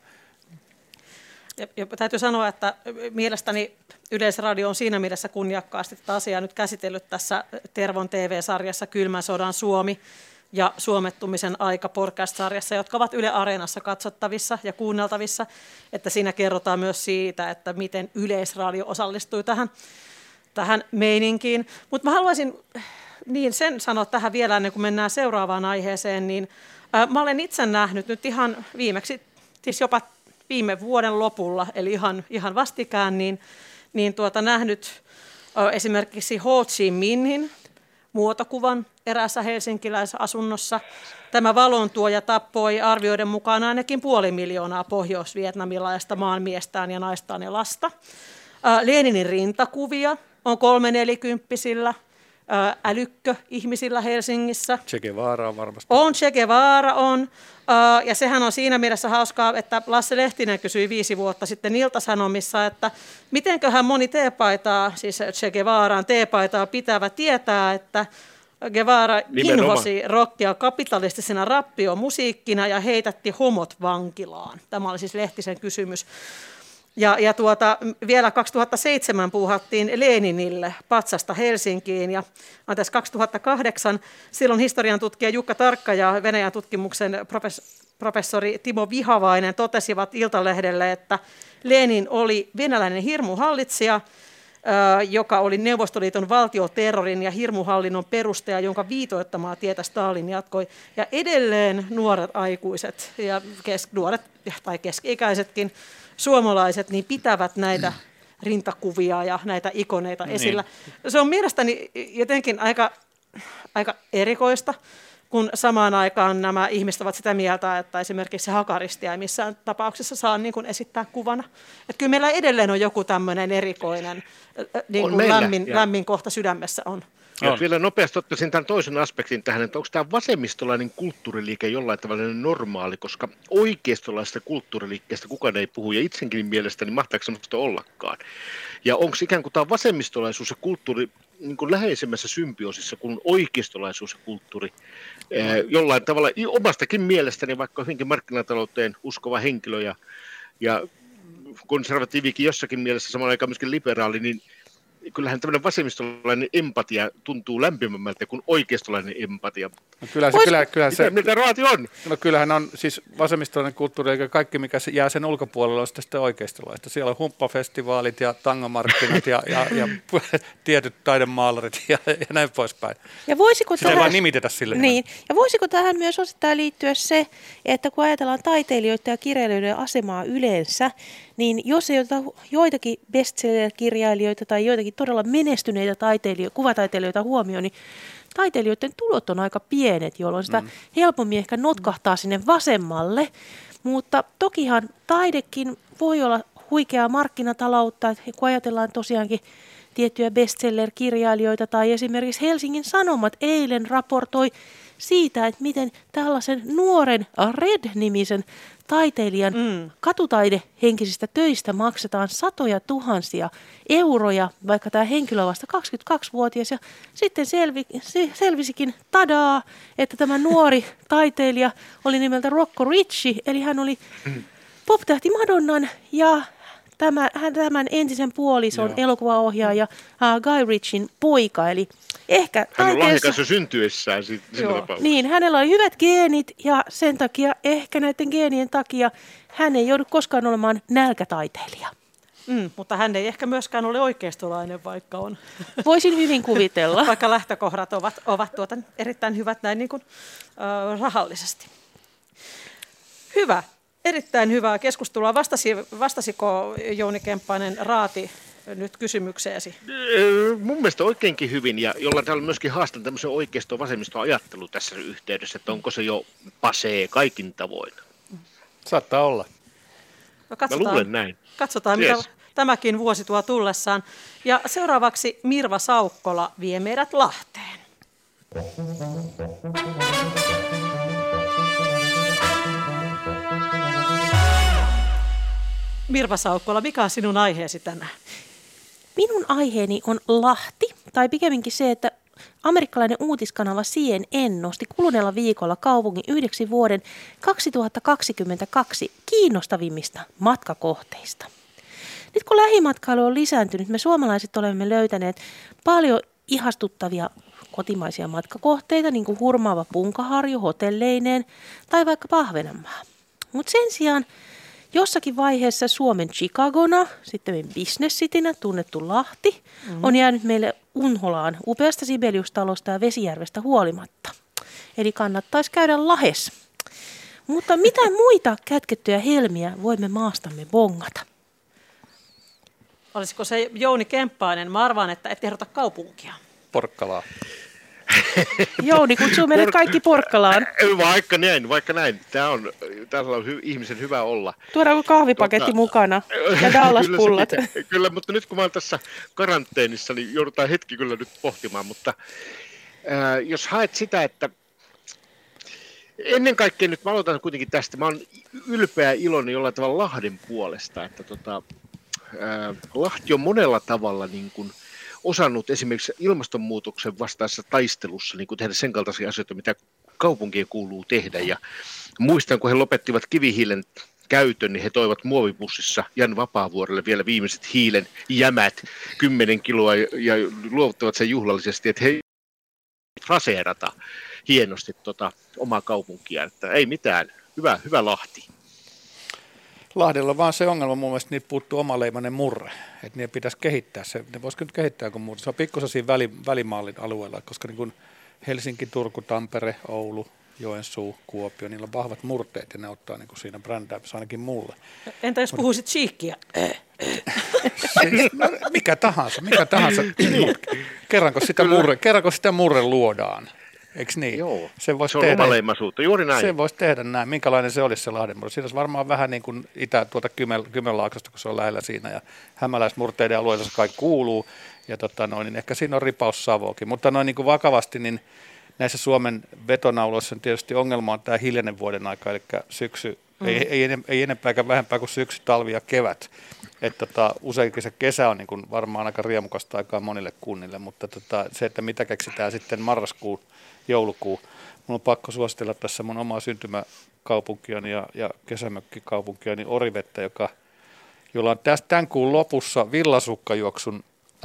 Ja, ja täytyy sanoa, että mielestäni Yleisradio on siinä mielessä kunniakkaasti tätä asiaa nyt käsitellyt tässä Tervon TV-sarjassa Kylmän sodan Suomi ja Suomettumisen aika podcast-sarjassa, jotka ovat Yle Areenassa katsottavissa ja kuunneltavissa, että siinä kerrotaan myös siitä, että miten Yleisradio osallistui tähän, tähän meininkiin. Mutta mä haluaisin niin sen sanoa tähän vielä ennen kuin mennään seuraavaan aiheeseen, niin ää, mä olen itse nähnyt nyt ihan viimeksi, siis jopa viime vuoden lopulla, eli ihan, ihan vastikään, niin, niin tuota, nähnyt esimerkiksi Ho Chi Minhin muotokuvan eräässä helsinkiläisasunnossa. Tämä valontuoja tappoi arvioiden mukaan ainakin puoli miljoonaa pohjois-vietnamilaista maanmiestään ja naistaan ja lasta. Leninin rintakuvia on kolme älykkö ihmisillä Helsingissä. Che Guevara on varmasti. On, Che Guevara on. Ja sehän on siinä mielessä hauskaa, että Lasse Lehtinen kysyi viisi vuotta sitten Ilta-Sanomissa, että mitenköhän moni teepaitaa, siis Che Guevaran teepaitaa pitävä tietää, että Guevara inhosi rockia kapitalistisena rappiomusiikkina ja heitätti homot vankilaan. Tämä oli siis Lehtisen kysymys. Ja, ja tuota, vielä 2007 puuhattiin Leninille patsasta Helsinkiin ja anteeksi, 2008 silloin historian tutkija Jukka Tarkka ja Venäjän tutkimuksen professori Timo Vihavainen totesivat Iltalehdelle, että Lenin oli venäläinen hirmuhallitsija, joka oli Neuvostoliiton valtioterrorin ja hirmuhallinnon perustaja, jonka viitoittamaa tietä Stalin jatkoi. Ja edelleen nuoret aikuiset ja kes, nuoret tai keski-ikäisetkin suomalaiset niin pitävät näitä rintakuvia ja näitä ikoneita niin. esillä. Se on mielestäni jotenkin aika, aika erikoista, kun samaan aikaan nämä ihmiset ovat sitä mieltä, että esimerkiksi hakaristia ei missään tapauksessa saa niin kuin esittää kuvana. Että kyllä meillä edelleen on joku tämmöinen erikoinen niin kuin meillä, lämmin, lämmin kohta sydämessä on. Ja vielä nopeasti ottaisin tämän toisen aspektin tähän, että onko tämä vasemmistolainen kulttuuriliike jollain tavalla normaali, koska oikeistolaisesta kulttuuriliikkeestä kukaan ei puhu, ja itsenkin mielestäni mahtaako sellaista ollakaan. Ja onko ikään kuin tämä vasemmistolaisuus ja kulttuuri niin kuin läheisemmässä symbioosissa kuin oikeistolaisuus ja kulttuuri ää, jollain tavalla omastakin mielestäni, vaikka hyvinkin markkinatalouteen uskova henkilö ja, ja konservatiivikin jossakin mielessä samaan aikaan myöskin liberaali, niin kyllähän tämmöinen vasemmistolainen empatia tuntuu lämpimämmältä kuin oikeistolainen empatia. No kyllä se, kyllä, kyllä se, mitä raati on? No kyllähän on siis vasemmistolainen kulttuuri, eikä kaikki mikä jää sen ulkopuolelle on sitten, sitten oikeistolaista. Siellä on humppafestivaalit ja tangomarkkinat ja, ja, ja tietyt taidemaalarit ja, ja näin poispäin. Ja voisiko Sitä tähän, ei vaan nimitetä sille. Niin. Ja voisiko tähän myös osittain liittyä se, että kun ajatellaan taiteilijoiden ja kirjailijoiden asemaa yleensä, niin jos ei oteta joitakin bestseller-kirjailijoita tai joitakin todella menestyneitä taiteilijoita, kuvataiteilijoita huomioon, niin taiteilijoiden tulot on aika pienet, jolloin sitä mm. helpommin ehkä notkahtaa sinne vasemmalle. Mutta tokihan taidekin voi olla huikeaa markkinataloutta, että kun ajatellaan tosiaankin tiettyjä bestseller-kirjailijoita tai esimerkiksi Helsingin Sanomat eilen raportoi siitä, että miten tällaisen nuoren Red-nimisen taiteilijan mm. katutaidehenkisistä töistä maksetaan satoja tuhansia euroja, vaikka tämä henkilö on vasta 22-vuotias. Ja sitten selvi, selvisikin, tadaa, että tämä nuori taiteilija oli nimeltä Rocco Ricci, eli hän oli mm. poptähti Madonnan ja tämä, tämän entisen puolison Joo. elokuvaohjaaja uh, Guy Ritchin poika, eli ehkä Hän on lahjakas jo syntyessään Joo. Niin, hänellä oli hyvät geenit ja sen takia, ehkä näiden geenien takia, hän ei joudu koskaan olemaan nälkätaiteilija. Mm, mutta hän ei ehkä myöskään ole oikeistolainen, vaikka on. Voisin hyvin kuvitella. vaikka lähtökohdat ovat, ovat tuota erittäin hyvät näin niin kuin, äh, rahallisesti. Hyvä. Erittäin hyvää keskustelua. Vastasi, vastasiko Jouni Kemppainen Raati nyt kysymykseesi? Mun mielestä oikeinkin hyvin ja jolla täällä myöskin haastan tämmöisen oikeisto vasemmisto ajattelu tässä yhteydessä, että onko se jo pasee kaikin tavoin. Saattaa olla. No katsotaan, Mä luulen näin. Katsotaan, yes. mitä tämäkin vuosi tuo tullessaan. Ja seuraavaksi Mirva Saukkola vie meidät Lahteen. Mirva Saukkola, mikä on sinun aiheesi tänään? Minun aiheeni on Lahti, tai pikemminkin se, että Amerikkalainen uutiskanava CNN nosti kuluneella viikolla kaupungin yhdeksi vuoden 2022 kiinnostavimmista matkakohteista. Nyt kun lähimatkailu on lisääntynyt, me suomalaiset olemme löytäneet paljon ihastuttavia kotimaisia matkakohteita, niin kuin hurmaava punkaharju hotelleineen tai vaikka Pahvenanmaa. Mutta sen sijaan jossakin vaiheessa Suomen Chicagona, sitten Business Citynä tunnettu Lahti, mm-hmm. on jäänyt meille unholaan upeasta Sibeliustalosta ja Vesijärvestä huolimatta. Eli kannattaisi käydä Lahes. Mutta mitä muita kätkettyjä helmiä voimme maastamme bongata? Olisiko se Jouni Kemppainen? Mä arvaan, että et ehdota kaupunkia. Porkkalaa. Jouni kutsuu meidät kaikki Porkkalaan. Vaikka näin, vaikka näin. Tämä on, täällä on hy, ihmisen hyvä olla. Tuodaanko kahvipaketti tota, mukana ja Dallas-pullat? kyllä, kyllä, mutta nyt kun mä oon tässä karanteenissa, niin joudutaan hetki kyllä nyt pohtimaan. Mutta äh, jos haet sitä, että ennen kaikkea nyt mä aloitan kuitenkin tästä. Mä oon ylpeä iloinen jollain tavalla Lahden puolesta, että tota, äh, Lahti on monella tavalla niin kuin, osannut esimerkiksi ilmastonmuutoksen vastaisessa taistelussa niin kuin tehdä sen kaltaisia asioita, mitä kaupunkien kuuluu tehdä. Ja muistan, kun he lopettivat kivihiilen käytön, niin he toivat muovipussissa Jan Vapaavuorelle vielä viimeiset hiilen jämät, 10 kiloa, ja luovuttavat sen juhlallisesti, että he raseerata hienosti tota omaa kaupunkia, että ei mitään, hyvä, hyvä Lahti. Lahdella vaan se ongelma mun mielestä, niitä puuttuu omaleimainen murre. Että niitä pitäisi kehittää se. Ne voisiko nyt kehittää kuin muuta. Se on pikkusen siinä väli, välimaalin alueella, koska niin kuin Helsinki, Turku, Tampere, Oulu, Joensuu, Kuopio, niillä on vahvat murteet ja ne ottaa niin kuin siinä brändäämisessä ainakin mulle. Entä jos puhuisit chiikkiä? Siis, no, mikä tahansa, mikä tahansa. kerranko sitä, murre, kerranko sitä murre luodaan? Eikö niin? Joo, se, voisi se on tehdä, omaleimaisuutta, juuri näin. Se voisi tehdä näin. Minkälainen se olisi se Lahdenmurre? Siinä olisi varmaan vähän niin kuin itä tuota Kymel, Kymenlaaksosta, kun se on lähellä siinä, ja hämäläismurteiden alueella se kaikki kuuluu, ja tota noin, niin ehkä siinä on ripaus Savoakin. Mutta noin niin kuin vakavasti, niin näissä Suomen vetonauloissa on tietysti ongelma on tämä hiljainen vuoden aika, eli syksy, mm. ei, ei, ei enempää eikä vähempää kuin syksy, talvi ja kevät. Että tota, useinkin se kesä on niin kuin varmaan aika riemukasta aikaa monille kunnille, mutta tota, se, että mitä keksitään sitten marraskuun joulukuu. Mun on pakko suositella tässä mun omaa syntymäkaupunkiani ja, ja kesämökkikaupunkiani Orivettä, joka, jolla on tästä tämän kuun lopussa villasukkajuoksun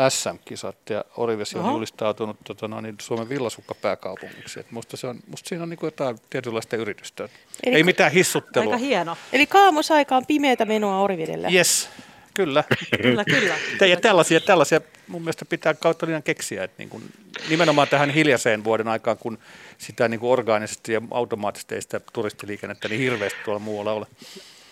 SM-kisat ja Orivesi on julistautunut tota, no, niin Suomen villasukkapääkaupungiksi. Et musta, se on, musta siinä on niin jotain tietynlaista yritystä. Eli Ei mitään hissuttelua. Aika hieno. Eli kaamosaika on pimeätä menoa Orivedellä. Yes, Kyllä. kyllä, kyllä. Ja tällaisia, tällaisia mun mielestä pitää kautta linjan keksiä, että niin kuin, nimenomaan tähän hiljaiseen vuoden aikaan, kun sitä niin kuin orgaanisesti ja automaattisesti ei sitä turistiliikennettä niin hirveästi tuolla muualla ole.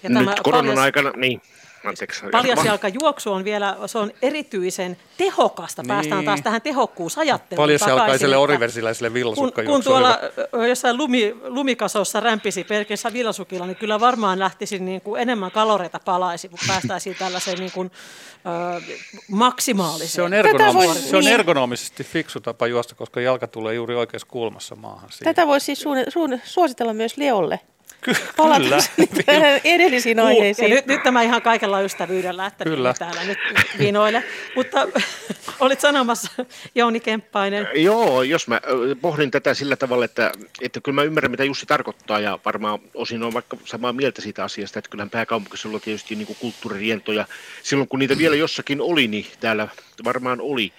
Ja Nyt koronan paljon... aikana, niin Anteeksi. Paljasjalkajuoksu on vielä, se on erityisen tehokasta. Päästään niin. taas tähän tehokkuusajatteluun Paljasjalkaiselle oriversiläiselle villasukkajuoksuun. Kun, kun tuolla jossain lumi, lumikasossa rämpisi pelkissä villasukilla, niin kyllä varmaan lähtisi niin kuin enemmän kaloreita palaisi, kun päästäisiin tällaiseen niin kuin, ö, maksimaaliseen. Se on, ergonomi- voi, se on niin. ergonomisesti fiksu tapa juosta, koska jalka tulee juuri oikeassa kulmassa maahan. Siihen. Tätä voisi siis suun, suun, suositella myös Leolle. Palata kyllä. edellisiin aiheisiin. Nyt, nyt tämä ihan kaikella ystävyydellä, että kyllä. täällä nyt vinoille. Mutta olit sanomassa, Jouni Kemppainen. Joo, jos mä pohdin tätä sillä tavalla, että, että kyllä mä ymmärrän, mitä Jussi tarkoittaa, ja varmaan osin on vaikka samaa mieltä siitä asiasta, että kyllähän pääkaupunkiseudulla tietysti niin kulttuuririentoja, silloin kun niitä vielä jossakin oli, niin täällä varmaan oli.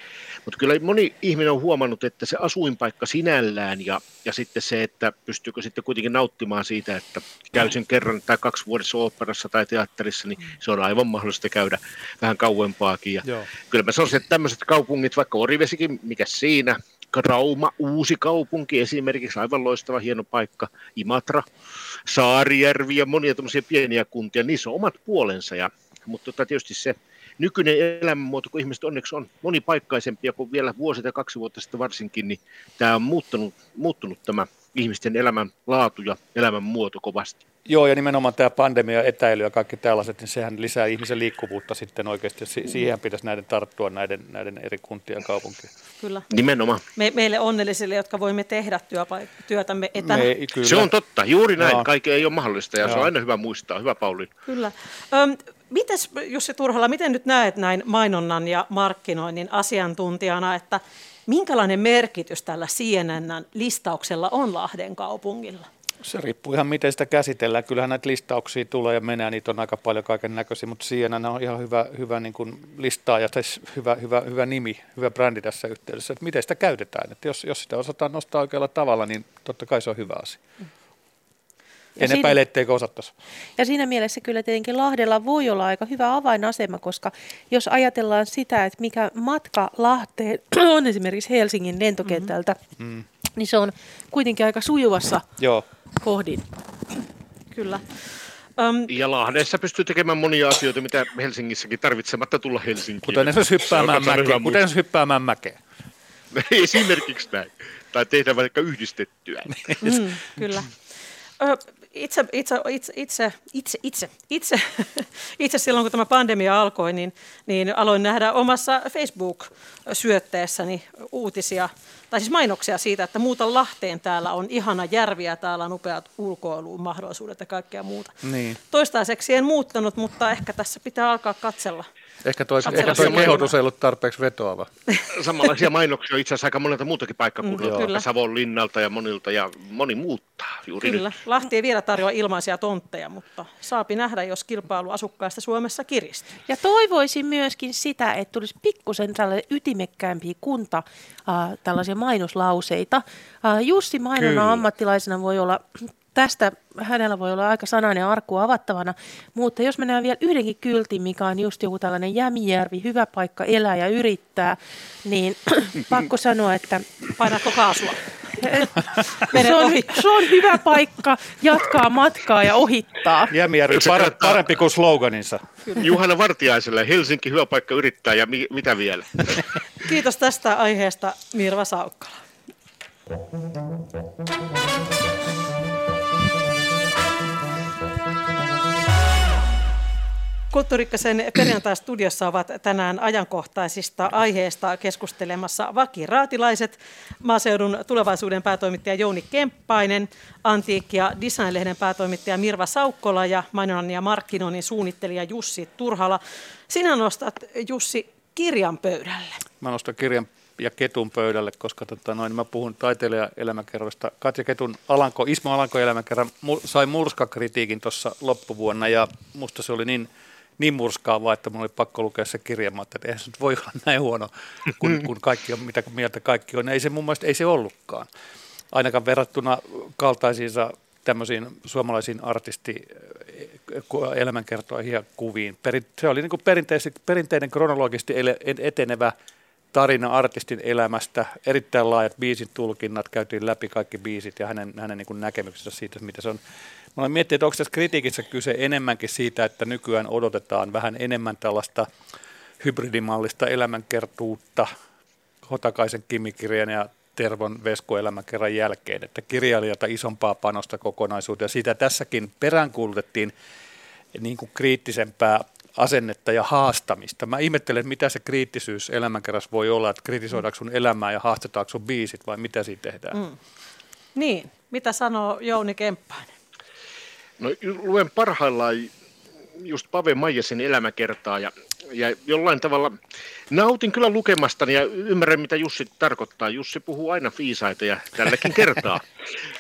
Mutta kyllä moni ihminen on huomannut, että se asuinpaikka sinällään ja, ja sitten se, että pystyykö sitten kuitenkin nauttimaan siitä, että käy sen kerran tai kaksi vuodessa oopperassa tai teatterissa, niin se on aivan mahdollista käydä vähän kauempaakin. Ja Joo. Kyllä mä sanoisin, että tämmöiset kaupungit, vaikka Orivesikin, mikä siinä, Rauma, uusi kaupunki esimerkiksi, aivan loistava hieno paikka, Imatra, Saarijärvi ja monia tämmöisiä pieniä kuntia, niissä on omat puolensa. Ja, mutta tota, tietysti se nykyinen elämänmuoto, kun ihmiset onneksi on monipaikkaisempia kuin vielä vuosi tai kaksi vuotta sitten varsinkin, niin tämä on muuttunut, muuttunut tämä ihmisten elämän laatu ja elämänmuoto kovasti. Joo, ja nimenomaan tämä pandemia, etäily ja kaikki tällaiset, niin sehän lisää ihmisen liikkuvuutta sitten oikeasti. Si- siihen pitäisi näiden tarttua, näiden, näiden eri kuntien kaupunkien. Kyllä. Nimenomaan. Me, meille onnellisille, jotka voimme tehdä työpaik- työtämme etänä. Me, kyllä. Se on totta, juuri näin. Joo. Kaikki ei ole mahdollista ja Joo. se on aina hyvä muistaa. Hyvä Pauli. Kyllä. Öm, Mites Jussi Turhala, miten nyt näet näin mainonnan ja markkinoinnin asiantuntijana, että minkälainen merkitys tällä CNN-listauksella on Lahden kaupungilla? Se riippuu ihan miten sitä käsitellään. Kyllähän näitä listauksia tulee ja menee, niitä on aika paljon kaiken näköisiä, mutta CNN on ihan hyvä, hyvä niin kuin listaa ja hyvä, hyvä, hyvä nimi, hyvä brändi tässä yhteydessä, että miten sitä käytetään. Että jos, jos sitä osataan nostaa oikealla tavalla, niin totta kai se on hyvä asia. En siinä, epäile, etteikö osattaisi. Ja siinä mielessä kyllä tietenkin Lahdella voi olla aika hyvä avainasema, koska jos ajatellaan sitä, että mikä matka Lahteen on esimerkiksi Helsingin lentokentältä, mm-hmm. niin se on kuitenkin aika sujuvassa Joo. kohdin. Kyllä. Um, ja Lahdessa pystyy tekemään monia asioita, mitä Helsingissäkin tarvitsematta tulla Helsinkiin. Kuten esimerkiksi hyppäämään mäkeen. Kuten hyppäämään mäkeen. Esimerkiksi näin. Tai tehdä vaikka yhdistettyä. mm, kyllä itse, itse, itse, itse, itse, itse, itse, itse silloin, kun tämä pandemia alkoi, niin, niin aloin nähdä omassa Facebook-syötteessäni uutisia, tai siis mainoksia siitä, että muuta Lahteen täällä on ihana järvi ja täällä on upeat ulkoiluun mahdollisuudet ja kaikkea muuta. Niin. Toistaiseksi en muuttanut, mutta ehkä tässä pitää alkaa katsella Ehkä toi, ehkä toi kehotus ei ollut tarpeeksi vetoava. Samanlaisia mainoksia itse asiassa aika monelta muutakin paikkakunnalta, mm, Savon linnalta ja monilta, ja moni muuttaa juuri Kyllä. Nyt. Lahti ei vielä tarjoa ilmaisia tontteja, mutta saapi nähdä, jos kilpailu asukkaista Suomessa kiristyy. Ja toivoisin myöskin sitä, että tulisi pikkusen tällainen ytimekkäämpiä kunta, äh, tällaisia mainoslauseita. Äh, Jussi mainona ammattilaisena voi olla tästä hänellä voi olla aika sanainen arkku avattavana, mutta jos mennään vielä yhdenkin kyltin, mikä on just joku tällainen Jämijärvi, hyvä paikka elää ja yrittää, niin pakko sanoa, että... Painatko kaasua? se, on, se on hyvä paikka jatkaa matkaa ja ohittaa. Jämijärvi par, parempi kuin sloganinsa. Juhana Vartiaiselle, Helsinki hyvä paikka yrittää ja mi, mitä vielä? Kiitos tästä aiheesta Mirva Saukkala. Kulttuurikkasen perjantai-studiossa ovat tänään ajankohtaisista aiheista keskustelemassa Vaki Raatilaiset, maaseudun tulevaisuuden päätoimittaja Jouni Kemppainen, Antiikki- ja Design-lehden päätoimittaja Mirva Saukkola ja mainonnan ja markkinoinnin suunnittelija Jussi Turhala. Sinä nostat, Jussi, kirjan pöydälle. Mä nostan kirjan ja Ketun pöydälle, koska tota, noin, mä puhun taiteilijaelämäkerroista. Katja Ketun Alanko, Ismo Alanko elämäkerran sai murskakritiikin tuossa loppuvuonna ja musta se oli niin – niin murskaavaa, että minulla oli pakko lukea se kirja. Mä että eihän se nyt voi olla näin huono, kun, kun kaikki on, mitä mieltä kaikki on. Ei se mun mielestä ei se ollutkaan. Ainakaan verrattuna kaltaisiinsa tämmöisiin suomalaisiin artisti elämänkertoihin ja kuviin. Se oli niin perinteinen kronologisesti etenevä tarina artistin elämästä, erittäin laajat biisin tulkinnat, käytiin läpi kaikki biisit ja hänen, hänen niin näkemyksensä siitä, mitä se on Mä olen miettinyt, että onko tässä kritiikissä kyse enemmänkin siitä, että nykyään odotetaan vähän enemmän tällaista hybridimallista elämänkertuutta Hotakaisen kimikirjan ja Tervon Vesko-elämäkerran jälkeen, että kirjailijalta isompaa panosta kokonaisuuteen. Siitä tässäkin peräänkuulutettiin niin kuin kriittisempää asennetta ja haastamista. Mä ihmettelen, mitä se kriittisyys elämänkerrassa voi olla, että kritisoidaanko sun elämää ja haastetaanko sun biisit vai mitä siinä tehdään? Mm. Niin, mitä sanoo Jouni Kemppainen? No luen parhaillaan just Pave Maijasin elämäkertaa ja, ja jollain tavalla nautin kyllä lukemastani ja ymmärrän mitä Jussi tarkoittaa. Jussi puhuu aina fiisaita ja tälläkin kertaa.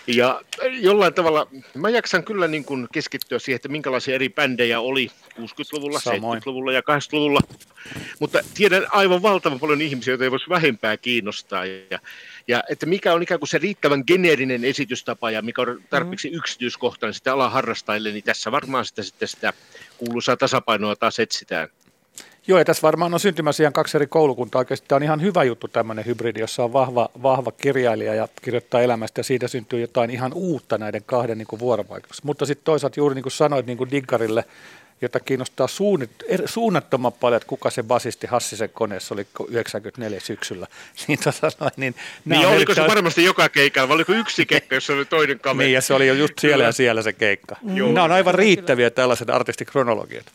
Ja jollain tavalla mä jaksan kyllä niin kuin keskittyä siihen, että minkälaisia eri bändejä oli 60-luvulla, Samoin. 70-luvulla ja 80-luvulla. Mutta tiedän aivan valtavan paljon ihmisiä, joita ei voisi vähempää kiinnostaa. Ja, ja että mikä on ikään kuin se riittävän geneerinen esitystapa ja mikä on tarpeeksi mm. yksityiskohtainen sitä alan harrastajille, niin tässä varmaan sitä, sitten sitä kuuluisaa tasapainoa taas etsitään. Joo, ja tässä varmaan on syntymässä ihan kaksi eri koulukuntaa. Oikeasti tämä on ihan hyvä juttu tämmöinen hybridi, jossa on vahva, vahva kirjailija ja kirjoittaa elämästä, ja siitä syntyy jotain ihan uutta näiden kahden niin vuorovaikutuksessa. Mutta sitten toisaalta juuri niin kuin sanoit niin kuin Diggarille, jota kiinnostaa suunnit, er, suunnattoman paljon, että kuka se basisti Hassisen koneessa oli 94 syksyllä. Niin, tota noin, niin, niin oliko erittäin... se varmasti joka keikalla, vai oliko yksi keikka, jossa oli toinen kaveri? niin, ja se oli jo just siellä ja siellä se keikka. Mm. Nämä on aivan riittäviä tällaiset artistikronologiat.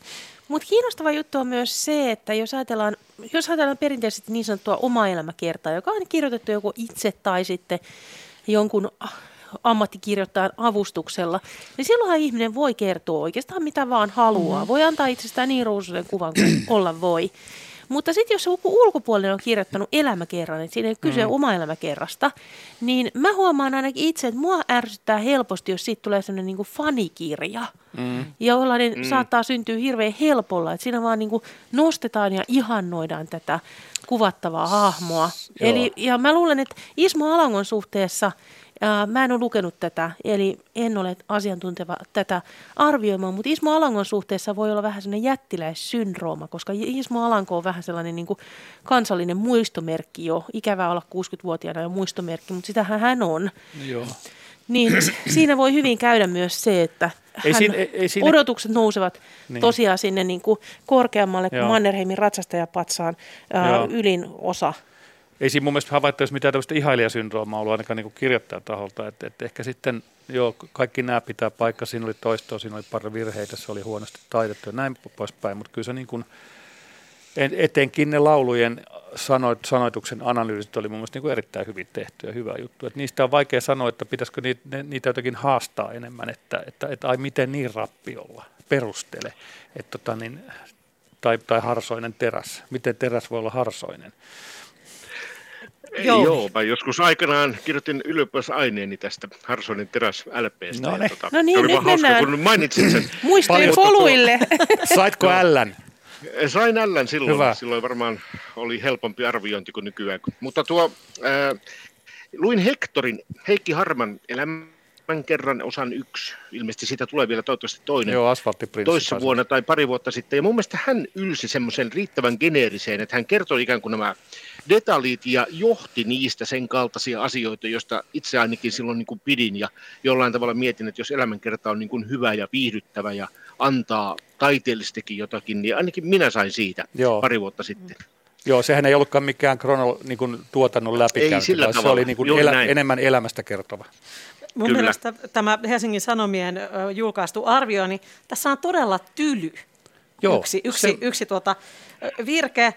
Mutta kiinnostava juttu on myös se, että jos ajatellaan, jos ajatellaan perinteisesti niin sanottua oma elämäkertaa, joka on kirjoitettu joko itse tai sitten jonkun ammattikirjoittajan avustuksella, niin silloinhan ihminen voi kertoa oikeastaan mitä vaan haluaa. Mm-hmm. Voi antaa itsestään niin ruusuisen kuvan kuin olla voi. Mutta sitten jos joku ulkopuolinen on kirjoittanut elämäkerran, että siinä ei kyse mm. oma elämäkerrasta, niin mä huomaan ainakin itse, että mua ärsyttää helposti, jos siitä tulee sellainen niin fanikirja. Mm. Jollainen mm. saattaa syntyä hirveän helpolla, että siinä vaan niin kuin nostetaan ja ihannoidaan tätä kuvattavaa hahmoa. Eli, ja mä luulen, että Ismo Alangon suhteessa – Mä en ole lukenut tätä, eli en ole asiantunteva tätä arvioimaan, mutta Ismo Alangon suhteessa voi olla vähän sellainen jättiläissyndrooma, koska Ismo Alanko on vähän sellainen niin kuin kansallinen muistomerkki jo. Ikävää olla 60-vuotiaana jo muistomerkki, mutta sitähän hän on. Joo. Niin siinä voi hyvin käydä myös se, että ei siinä, ei, ei siinä... odotukset nousevat niin. tosiaan sinne niin kuin korkeammalle kuin Mannerheimin ratsastajapatsaan ää, ylin osa ei siinä mun mielestä havaittaisi mitään tämmöistä ihailijasyndroomaa ollut ainakaan niin kirjoittajan taholta. Että, että ehkä sitten, joo, kaikki nämä pitää paikka. Siinä oli toistoa, siinä oli pari virheitä, se oli huonosti taitettu ja näin poispäin. Mutta kyllä se niin kuin, etenkin ne laulujen sanoit, sanoituksen analyysit oli mun mielestä niin erittäin hyvin tehty ja hyvä juttu. Että niistä on vaikea sanoa, että pitäisikö niitä, niitä jotenkin haastaa enemmän, että, että, että ai miten niin rappi olla, perustele. Että, tota, niin, tai, tai harsoinen teräs, miten teräs voi olla harsoinen. Joo. Joo, mä joskus aikanaan kirjoitin ylioppilais-aineeni tästä Harsonin teräs LPstä. No, ne. tota, no niin, nyt mennään. kun mainitsin sen. Muistojen poluille. Saitko ällän? Sain ällän silloin. Hyvä. Silloin varmaan oli helpompi arviointi kuin nykyään. Mutta tuo, äh, luin Hektorin, Heikki Harman elämän kerran osan yksi. Ilmeisesti siitä tulee vielä toivottavasti toinen. Joo, Toissa vuonna tai pari vuotta sitten. Ja mun mielestä hän ylsi semmoisen riittävän geneeriseen, että hän kertoi ikään kuin nämä detaljit ja johti niistä sen kaltaisia asioita, joista itse ainakin silloin niin kuin pidin ja jollain tavalla mietin, että jos elämänkerta on niin kuin hyvä ja viihdyttävä ja antaa taiteellistakin jotakin, niin ainakin minä sain siitä Joo. pari vuotta sitten. Joo, sehän ei ollutkaan mikään krono, niin kuin tuotannon läpikäynti, vaan se oli niin kuin elä, enemmän elämästä kertova. Mun Kyllä. mielestä tämä Helsingin Sanomien julkaistu arvio, niin tässä on todella tyly. Joo, yksi, yksi, se... yksi tuota, virke.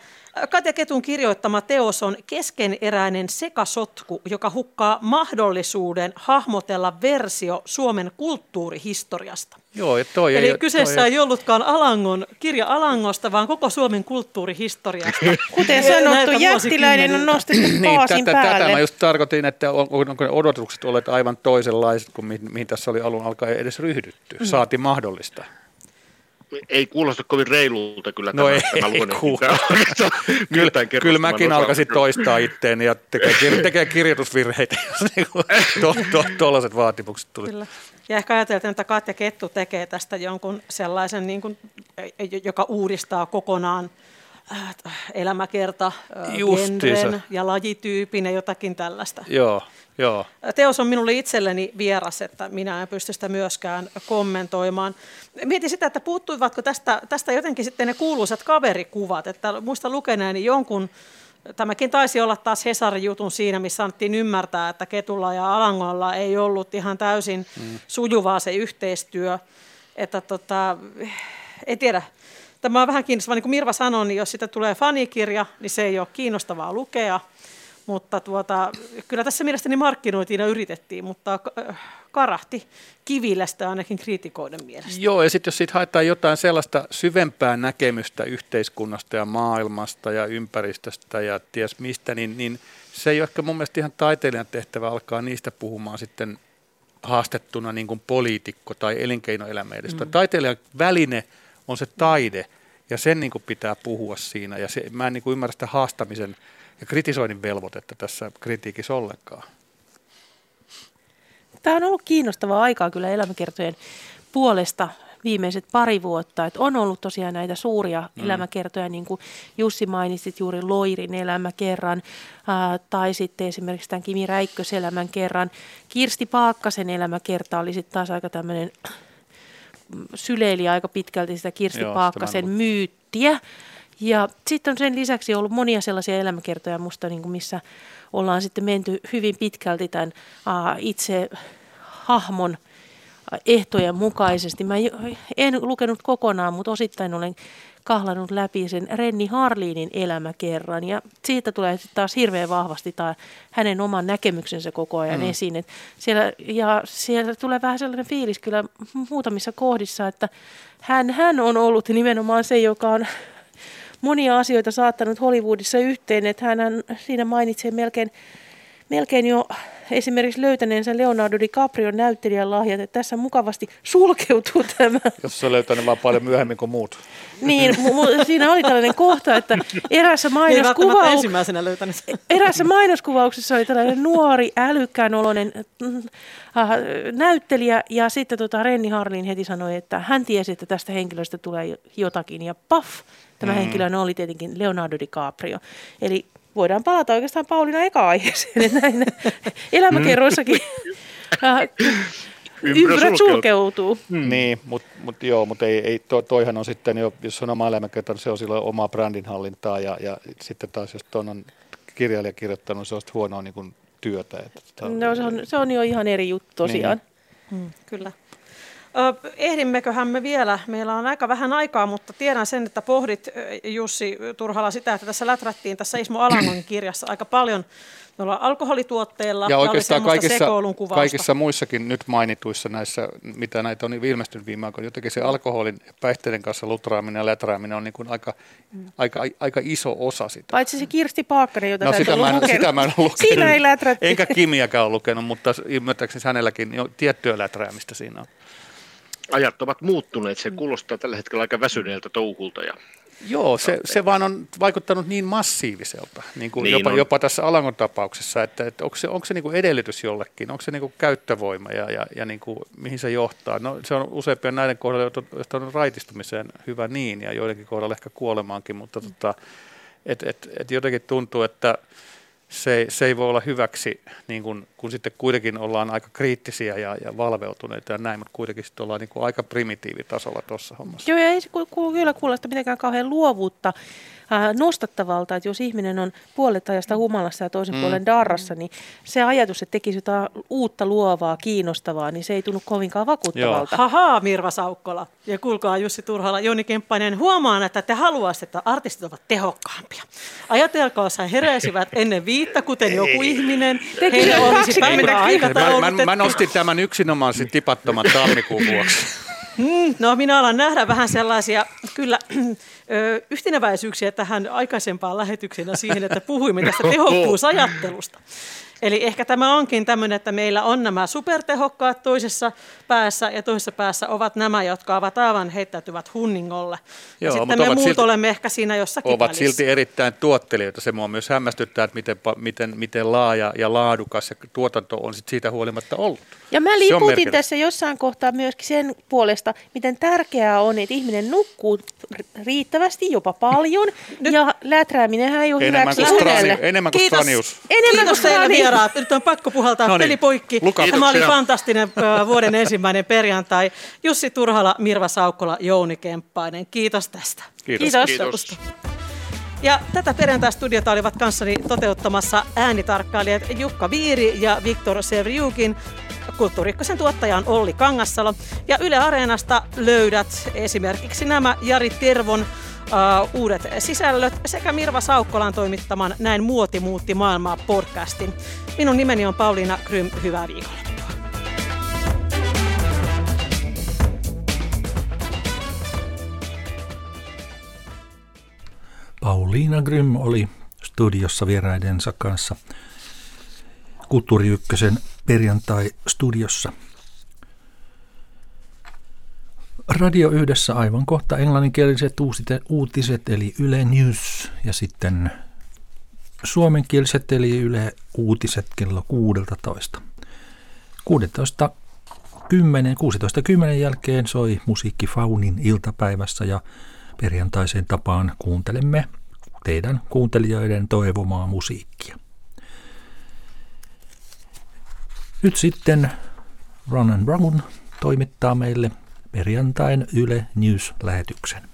Katja Ketun kirjoittama teos on keskeneräinen sekasotku, joka hukkaa mahdollisuuden hahmotella versio Suomen kulttuurihistoriasta. Joo, ja toi Eli ei, kyseessä toi ei ollutkaan Alangon, kirja Alangosta, vaan koko Suomen kulttuurihistoriasta. Kuten sanottu, jättiläinen on nostettu niin, tätä, päälle. Tätä mä just tarkoitin, että on, onko ne odotukset olleet aivan toisenlaiset kuin mihin, mihin tässä oli alun alkaen edes ryhdytty. Mm. Saati mahdollista ei kuulosta kovin reilulta kyllä no tämä, ei, tämä ei kyllä, kyllä mäkin alkaisin toistaa itteeni ja tekee, tekee kirjoitusvirheitä, jos niinku tuollaiset vaatimukset tuli. Kyllä. Ja ehkä ajateltiin, että Katja Kettu tekee tästä jonkun sellaisen, niin kuin, joka uudistaa kokonaan äh, elämäkerta, äh, genren ja lajityypin ja jotakin tällaista. Joo. Joo. Teos on minulle itselleni vieras, että minä en pysty sitä myöskään kommentoimaan. Mietin sitä, että puuttuivatko tästä, tästä jotenkin sitten ne kuuluisat kaverikuvat, että muista lukeneeni jonkun, tämäkin taisi olla taas Hesarin jutun siinä, missä annettiin ymmärtää, että Ketulla ja Alangolla ei ollut ihan täysin mm. sujuvaa se yhteistyö, että tota, en tiedä, Tämä on vähän kiinnostavaa, niin kuin Mirva sanoi, niin jos sitä tulee fanikirja, niin se ei ole kiinnostavaa lukea. Mutta tuota, kyllä tässä mielestäni markkinoitiin ja yritettiin, mutta karahti kivilästä ainakin kriitikoiden mielestä. Joo, ja sitten jos siitä haetaan jotain sellaista syvempää näkemystä yhteiskunnasta ja maailmasta ja ympäristöstä ja ties mistä, niin, niin se ei ole ehkä mun mielestä ihan taiteilijan tehtävä alkaa niistä puhumaan sitten haastettuna niin kuin poliitikko tai elinkeinoelämä edestä. Mm. Taiteilijan väline on se taide, ja sen niin kuin pitää puhua siinä. Ja se, mä en niin kuin ymmärrä sitä haastamisen ja kritisoinnin velvoitetta tässä kritiikissä ollenkaan. Tämä on ollut kiinnostavaa aikaa kyllä elämäkertojen puolesta viimeiset pari vuotta. Että on ollut tosiaan näitä suuria mm. elämäkertoja, niin kuin Jussi mainitsit juuri Loirin elämäkerran, ää, tai sitten esimerkiksi tämän Kimi Räikkös elämänkerran. Kirsti Paakkasen elämäkerta oli sitten taas aika tämmöinen, syleili aika pitkälti sitä Kirsti Joo, Paakkasen myyttiä. Ja sitten on sen lisäksi ollut monia sellaisia elämäkertoja musta, niin kuin missä ollaan sitten menty hyvin pitkälti tämän uh, itse hahmon ehtojen mukaisesti. Mä en lukenut kokonaan, mutta osittain olen kahlannut läpi sen Renni Harliinin elämäkerran. Ja siitä tulee taas hirveän vahvasti tämä hänen oman näkemyksensä koko ajan mm. esiin. Et siellä, ja siellä tulee vähän sellainen fiilis kyllä muutamissa kohdissa, että hän, hän on ollut nimenomaan se, joka on monia asioita saattanut Hollywoodissa yhteen, että hän siinä mainitsee melkein, melkein jo esimerkiksi löytäneensä Leonardo DiCaprion näyttelijän lahjat, että tässä mukavasti sulkeutuu tämä. Jos se on löytänyt vaan paljon myöhemmin kuin muut. Niin, mu- siinä oli tällainen kohta, että erässä mainoskuvauksessa, ensimmäisenä löytänyt. erässä mainoskuvauksessa oli tällainen nuori, älykkään oloinen äh, näyttelijä ja sitten tota Renni Harlin heti sanoi, että hän tiesi, että tästä henkilöstä tulee jotakin ja paf, tämä mm. henkilö oli tietenkin Leonardo DiCaprio. Eli voidaan palata oikeastaan Pauliina eka-aiheeseen, että näin elämäkerroissakin äh, ympyrät sulkeutuu. Hmm. Niin, mutta mut joo, mutta ei, ei to, toihan on sitten, jo, jos on oma elämäkerta, niin se on silloin omaa brändinhallintaa ja, ja sitten taas jos tuon on kirjailija kirjoittanut, se on huonoa niin kuin työtä. Että, no se on, se on jo ihan eri juttu tosiaan. Niin. Hmm, kyllä. Ehdimmeköhän me vielä, meillä on aika vähän aikaa, mutta tiedän sen, että pohdit Jussi Turhala sitä, että tässä läträttiin tässä Ismo Alangon kirjassa aika paljon jolla alkoholituotteilla ja oikeastaan kaikissa, kaikissa muissakin nyt mainituissa näissä, mitä näitä on ilmestynyt viime aikoina, jotenkin se alkoholin ja päihteiden kanssa lutraaminen ja läträäminen on niin kuin aika, mm. aika, aika iso osa sitä. Paitsi se Kirsti Paakkanen, jota no, sitä, mä en, sitä mä en ole lukenut. Siinä ei läträtty. Enkä Kimiäkään ole lukenut, mutta ymmärtääkseni hänelläkin jo tiettyä läträämistä siinä on ajat ovat muuttuneet. Se kuulostaa tällä hetkellä aika väsyneeltä touhulta. Ja Joo, se, se vaan on vaikuttanut niin massiiviselta, niin kuin niin jopa, jopa tässä Alangon tapauksessa, että, että onko se, onko se niin kuin edellytys jollekin, onko se niin kuin käyttövoima ja, ja, ja niin kuin, mihin se johtaa. No, se on useimpien näiden kohdalla johtanut raitistumiseen hyvä niin ja joidenkin kohdalla ehkä kuolemaankin, mutta mm. tota, et, et, et jotenkin tuntuu, että se, se ei voi olla hyväksi, niin kun, kun sitten kuitenkin ollaan aika kriittisiä ja, ja valveutuneita ja näin, mutta kuitenkin sitten ollaan niin aika primitiivitasolla tuossa hommassa. Joo, ei se kyllä kuulosta mitenkään kauhean luovuutta äh, nostattavalta, että jos ihminen on puolet ajasta humalassa ja toisen mm. puolen darrassa, niin se ajatus, että tekisi jotain uutta luovaa, kiinnostavaa, niin se ei tunnu kovinkaan vakuuttavalta. Joo. Haha, Mirva Saukkola. Ja kuulkaa Jussi Turhala, Joni Kemppainen, huomaan, että te haluaisitte, että artistit ovat tehokkaampia. Ajatelkaa, jos he heräisivät ennen viittä, kuten joku ihminen. Heillä olisi päivä mä, mä, mä nostin tämän yksinomaan tipattoman tammikuun vuoksi. Mm, no minä alan nähdä vähän sellaisia kyllä yhteneväisyyksiä tähän aikaisempaan lähetykseen siihen, että puhuimme tästä tehokkuusajattelusta. Eli ehkä tämä onkin tämmöinen, että meillä on nämä supertehokkaat toisessa päässä ja toisessa päässä ovat nämä, jotka ovat aivan heittäytyvät hunningolle. Joo, ja sitten me muut silti, olemme ehkä siinä jossakin Ovat välissä. silti erittäin tuottelijoita. Se mua myös hämmästyttää, että miten, miten, miten laaja ja laadukas ja tuotanto on sit siitä huolimatta ollut. Ja mä liputin tässä jossain kohtaa myöskin sen puolesta, miten tärkeää on, että ihminen nukkuu riittävästi, jopa paljon, Nyt, ja läträäminen ei ole enemmän hyväksi kuin Enemmän kuin stranius. Enemmän kuin stranius vieraat. Nyt on pakko puhaltaa no niin. peli poikki. Luka. Tämä oli fantastinen vuoden ensimmäinen perjantai. Jussi Turhala, Mirva Saukkola, Jouni Kemppainen. Kiitos tästä. Kiitos. Kiitos. Kiitos. Ja tätä perjantai-studiota olivat kanssani toteuttamassa äänitarkkailijat Jukka Viiri ja Viktor Sevriukin. Kulttuurikkosen tuottaja on Olli Kangassalo. Ja Yle Areenasta löydät esimerkiksi nämä Jari Tervon uh, uudet sisällöt sekä Mirva Saukkolan toimittaman Näin muoti muutti maailmaa podcastin. Minun nimeni on Pauliina Krym. Hyvää viikonloppua. Pauliina Grym oli studiossa vieraidensa kanssa Kulttuuri Ykkösen perjantai-studiossa. Radio Yhdessä aivan kohta englanninkieliset uutiset eli Yle News ja sitten suomenkieliset eli Yle Uutiset kello 16. 16 10, 16.10 jälkeen soi musiikki Faunin iltapäivässä ja perjantaisen tapaan kuuntelemme teidän kuuntelijoiden toivomaa musiikkia. Nyt sitten Run and Brown toimittaa meille perjantain Yle News-lähetyksen.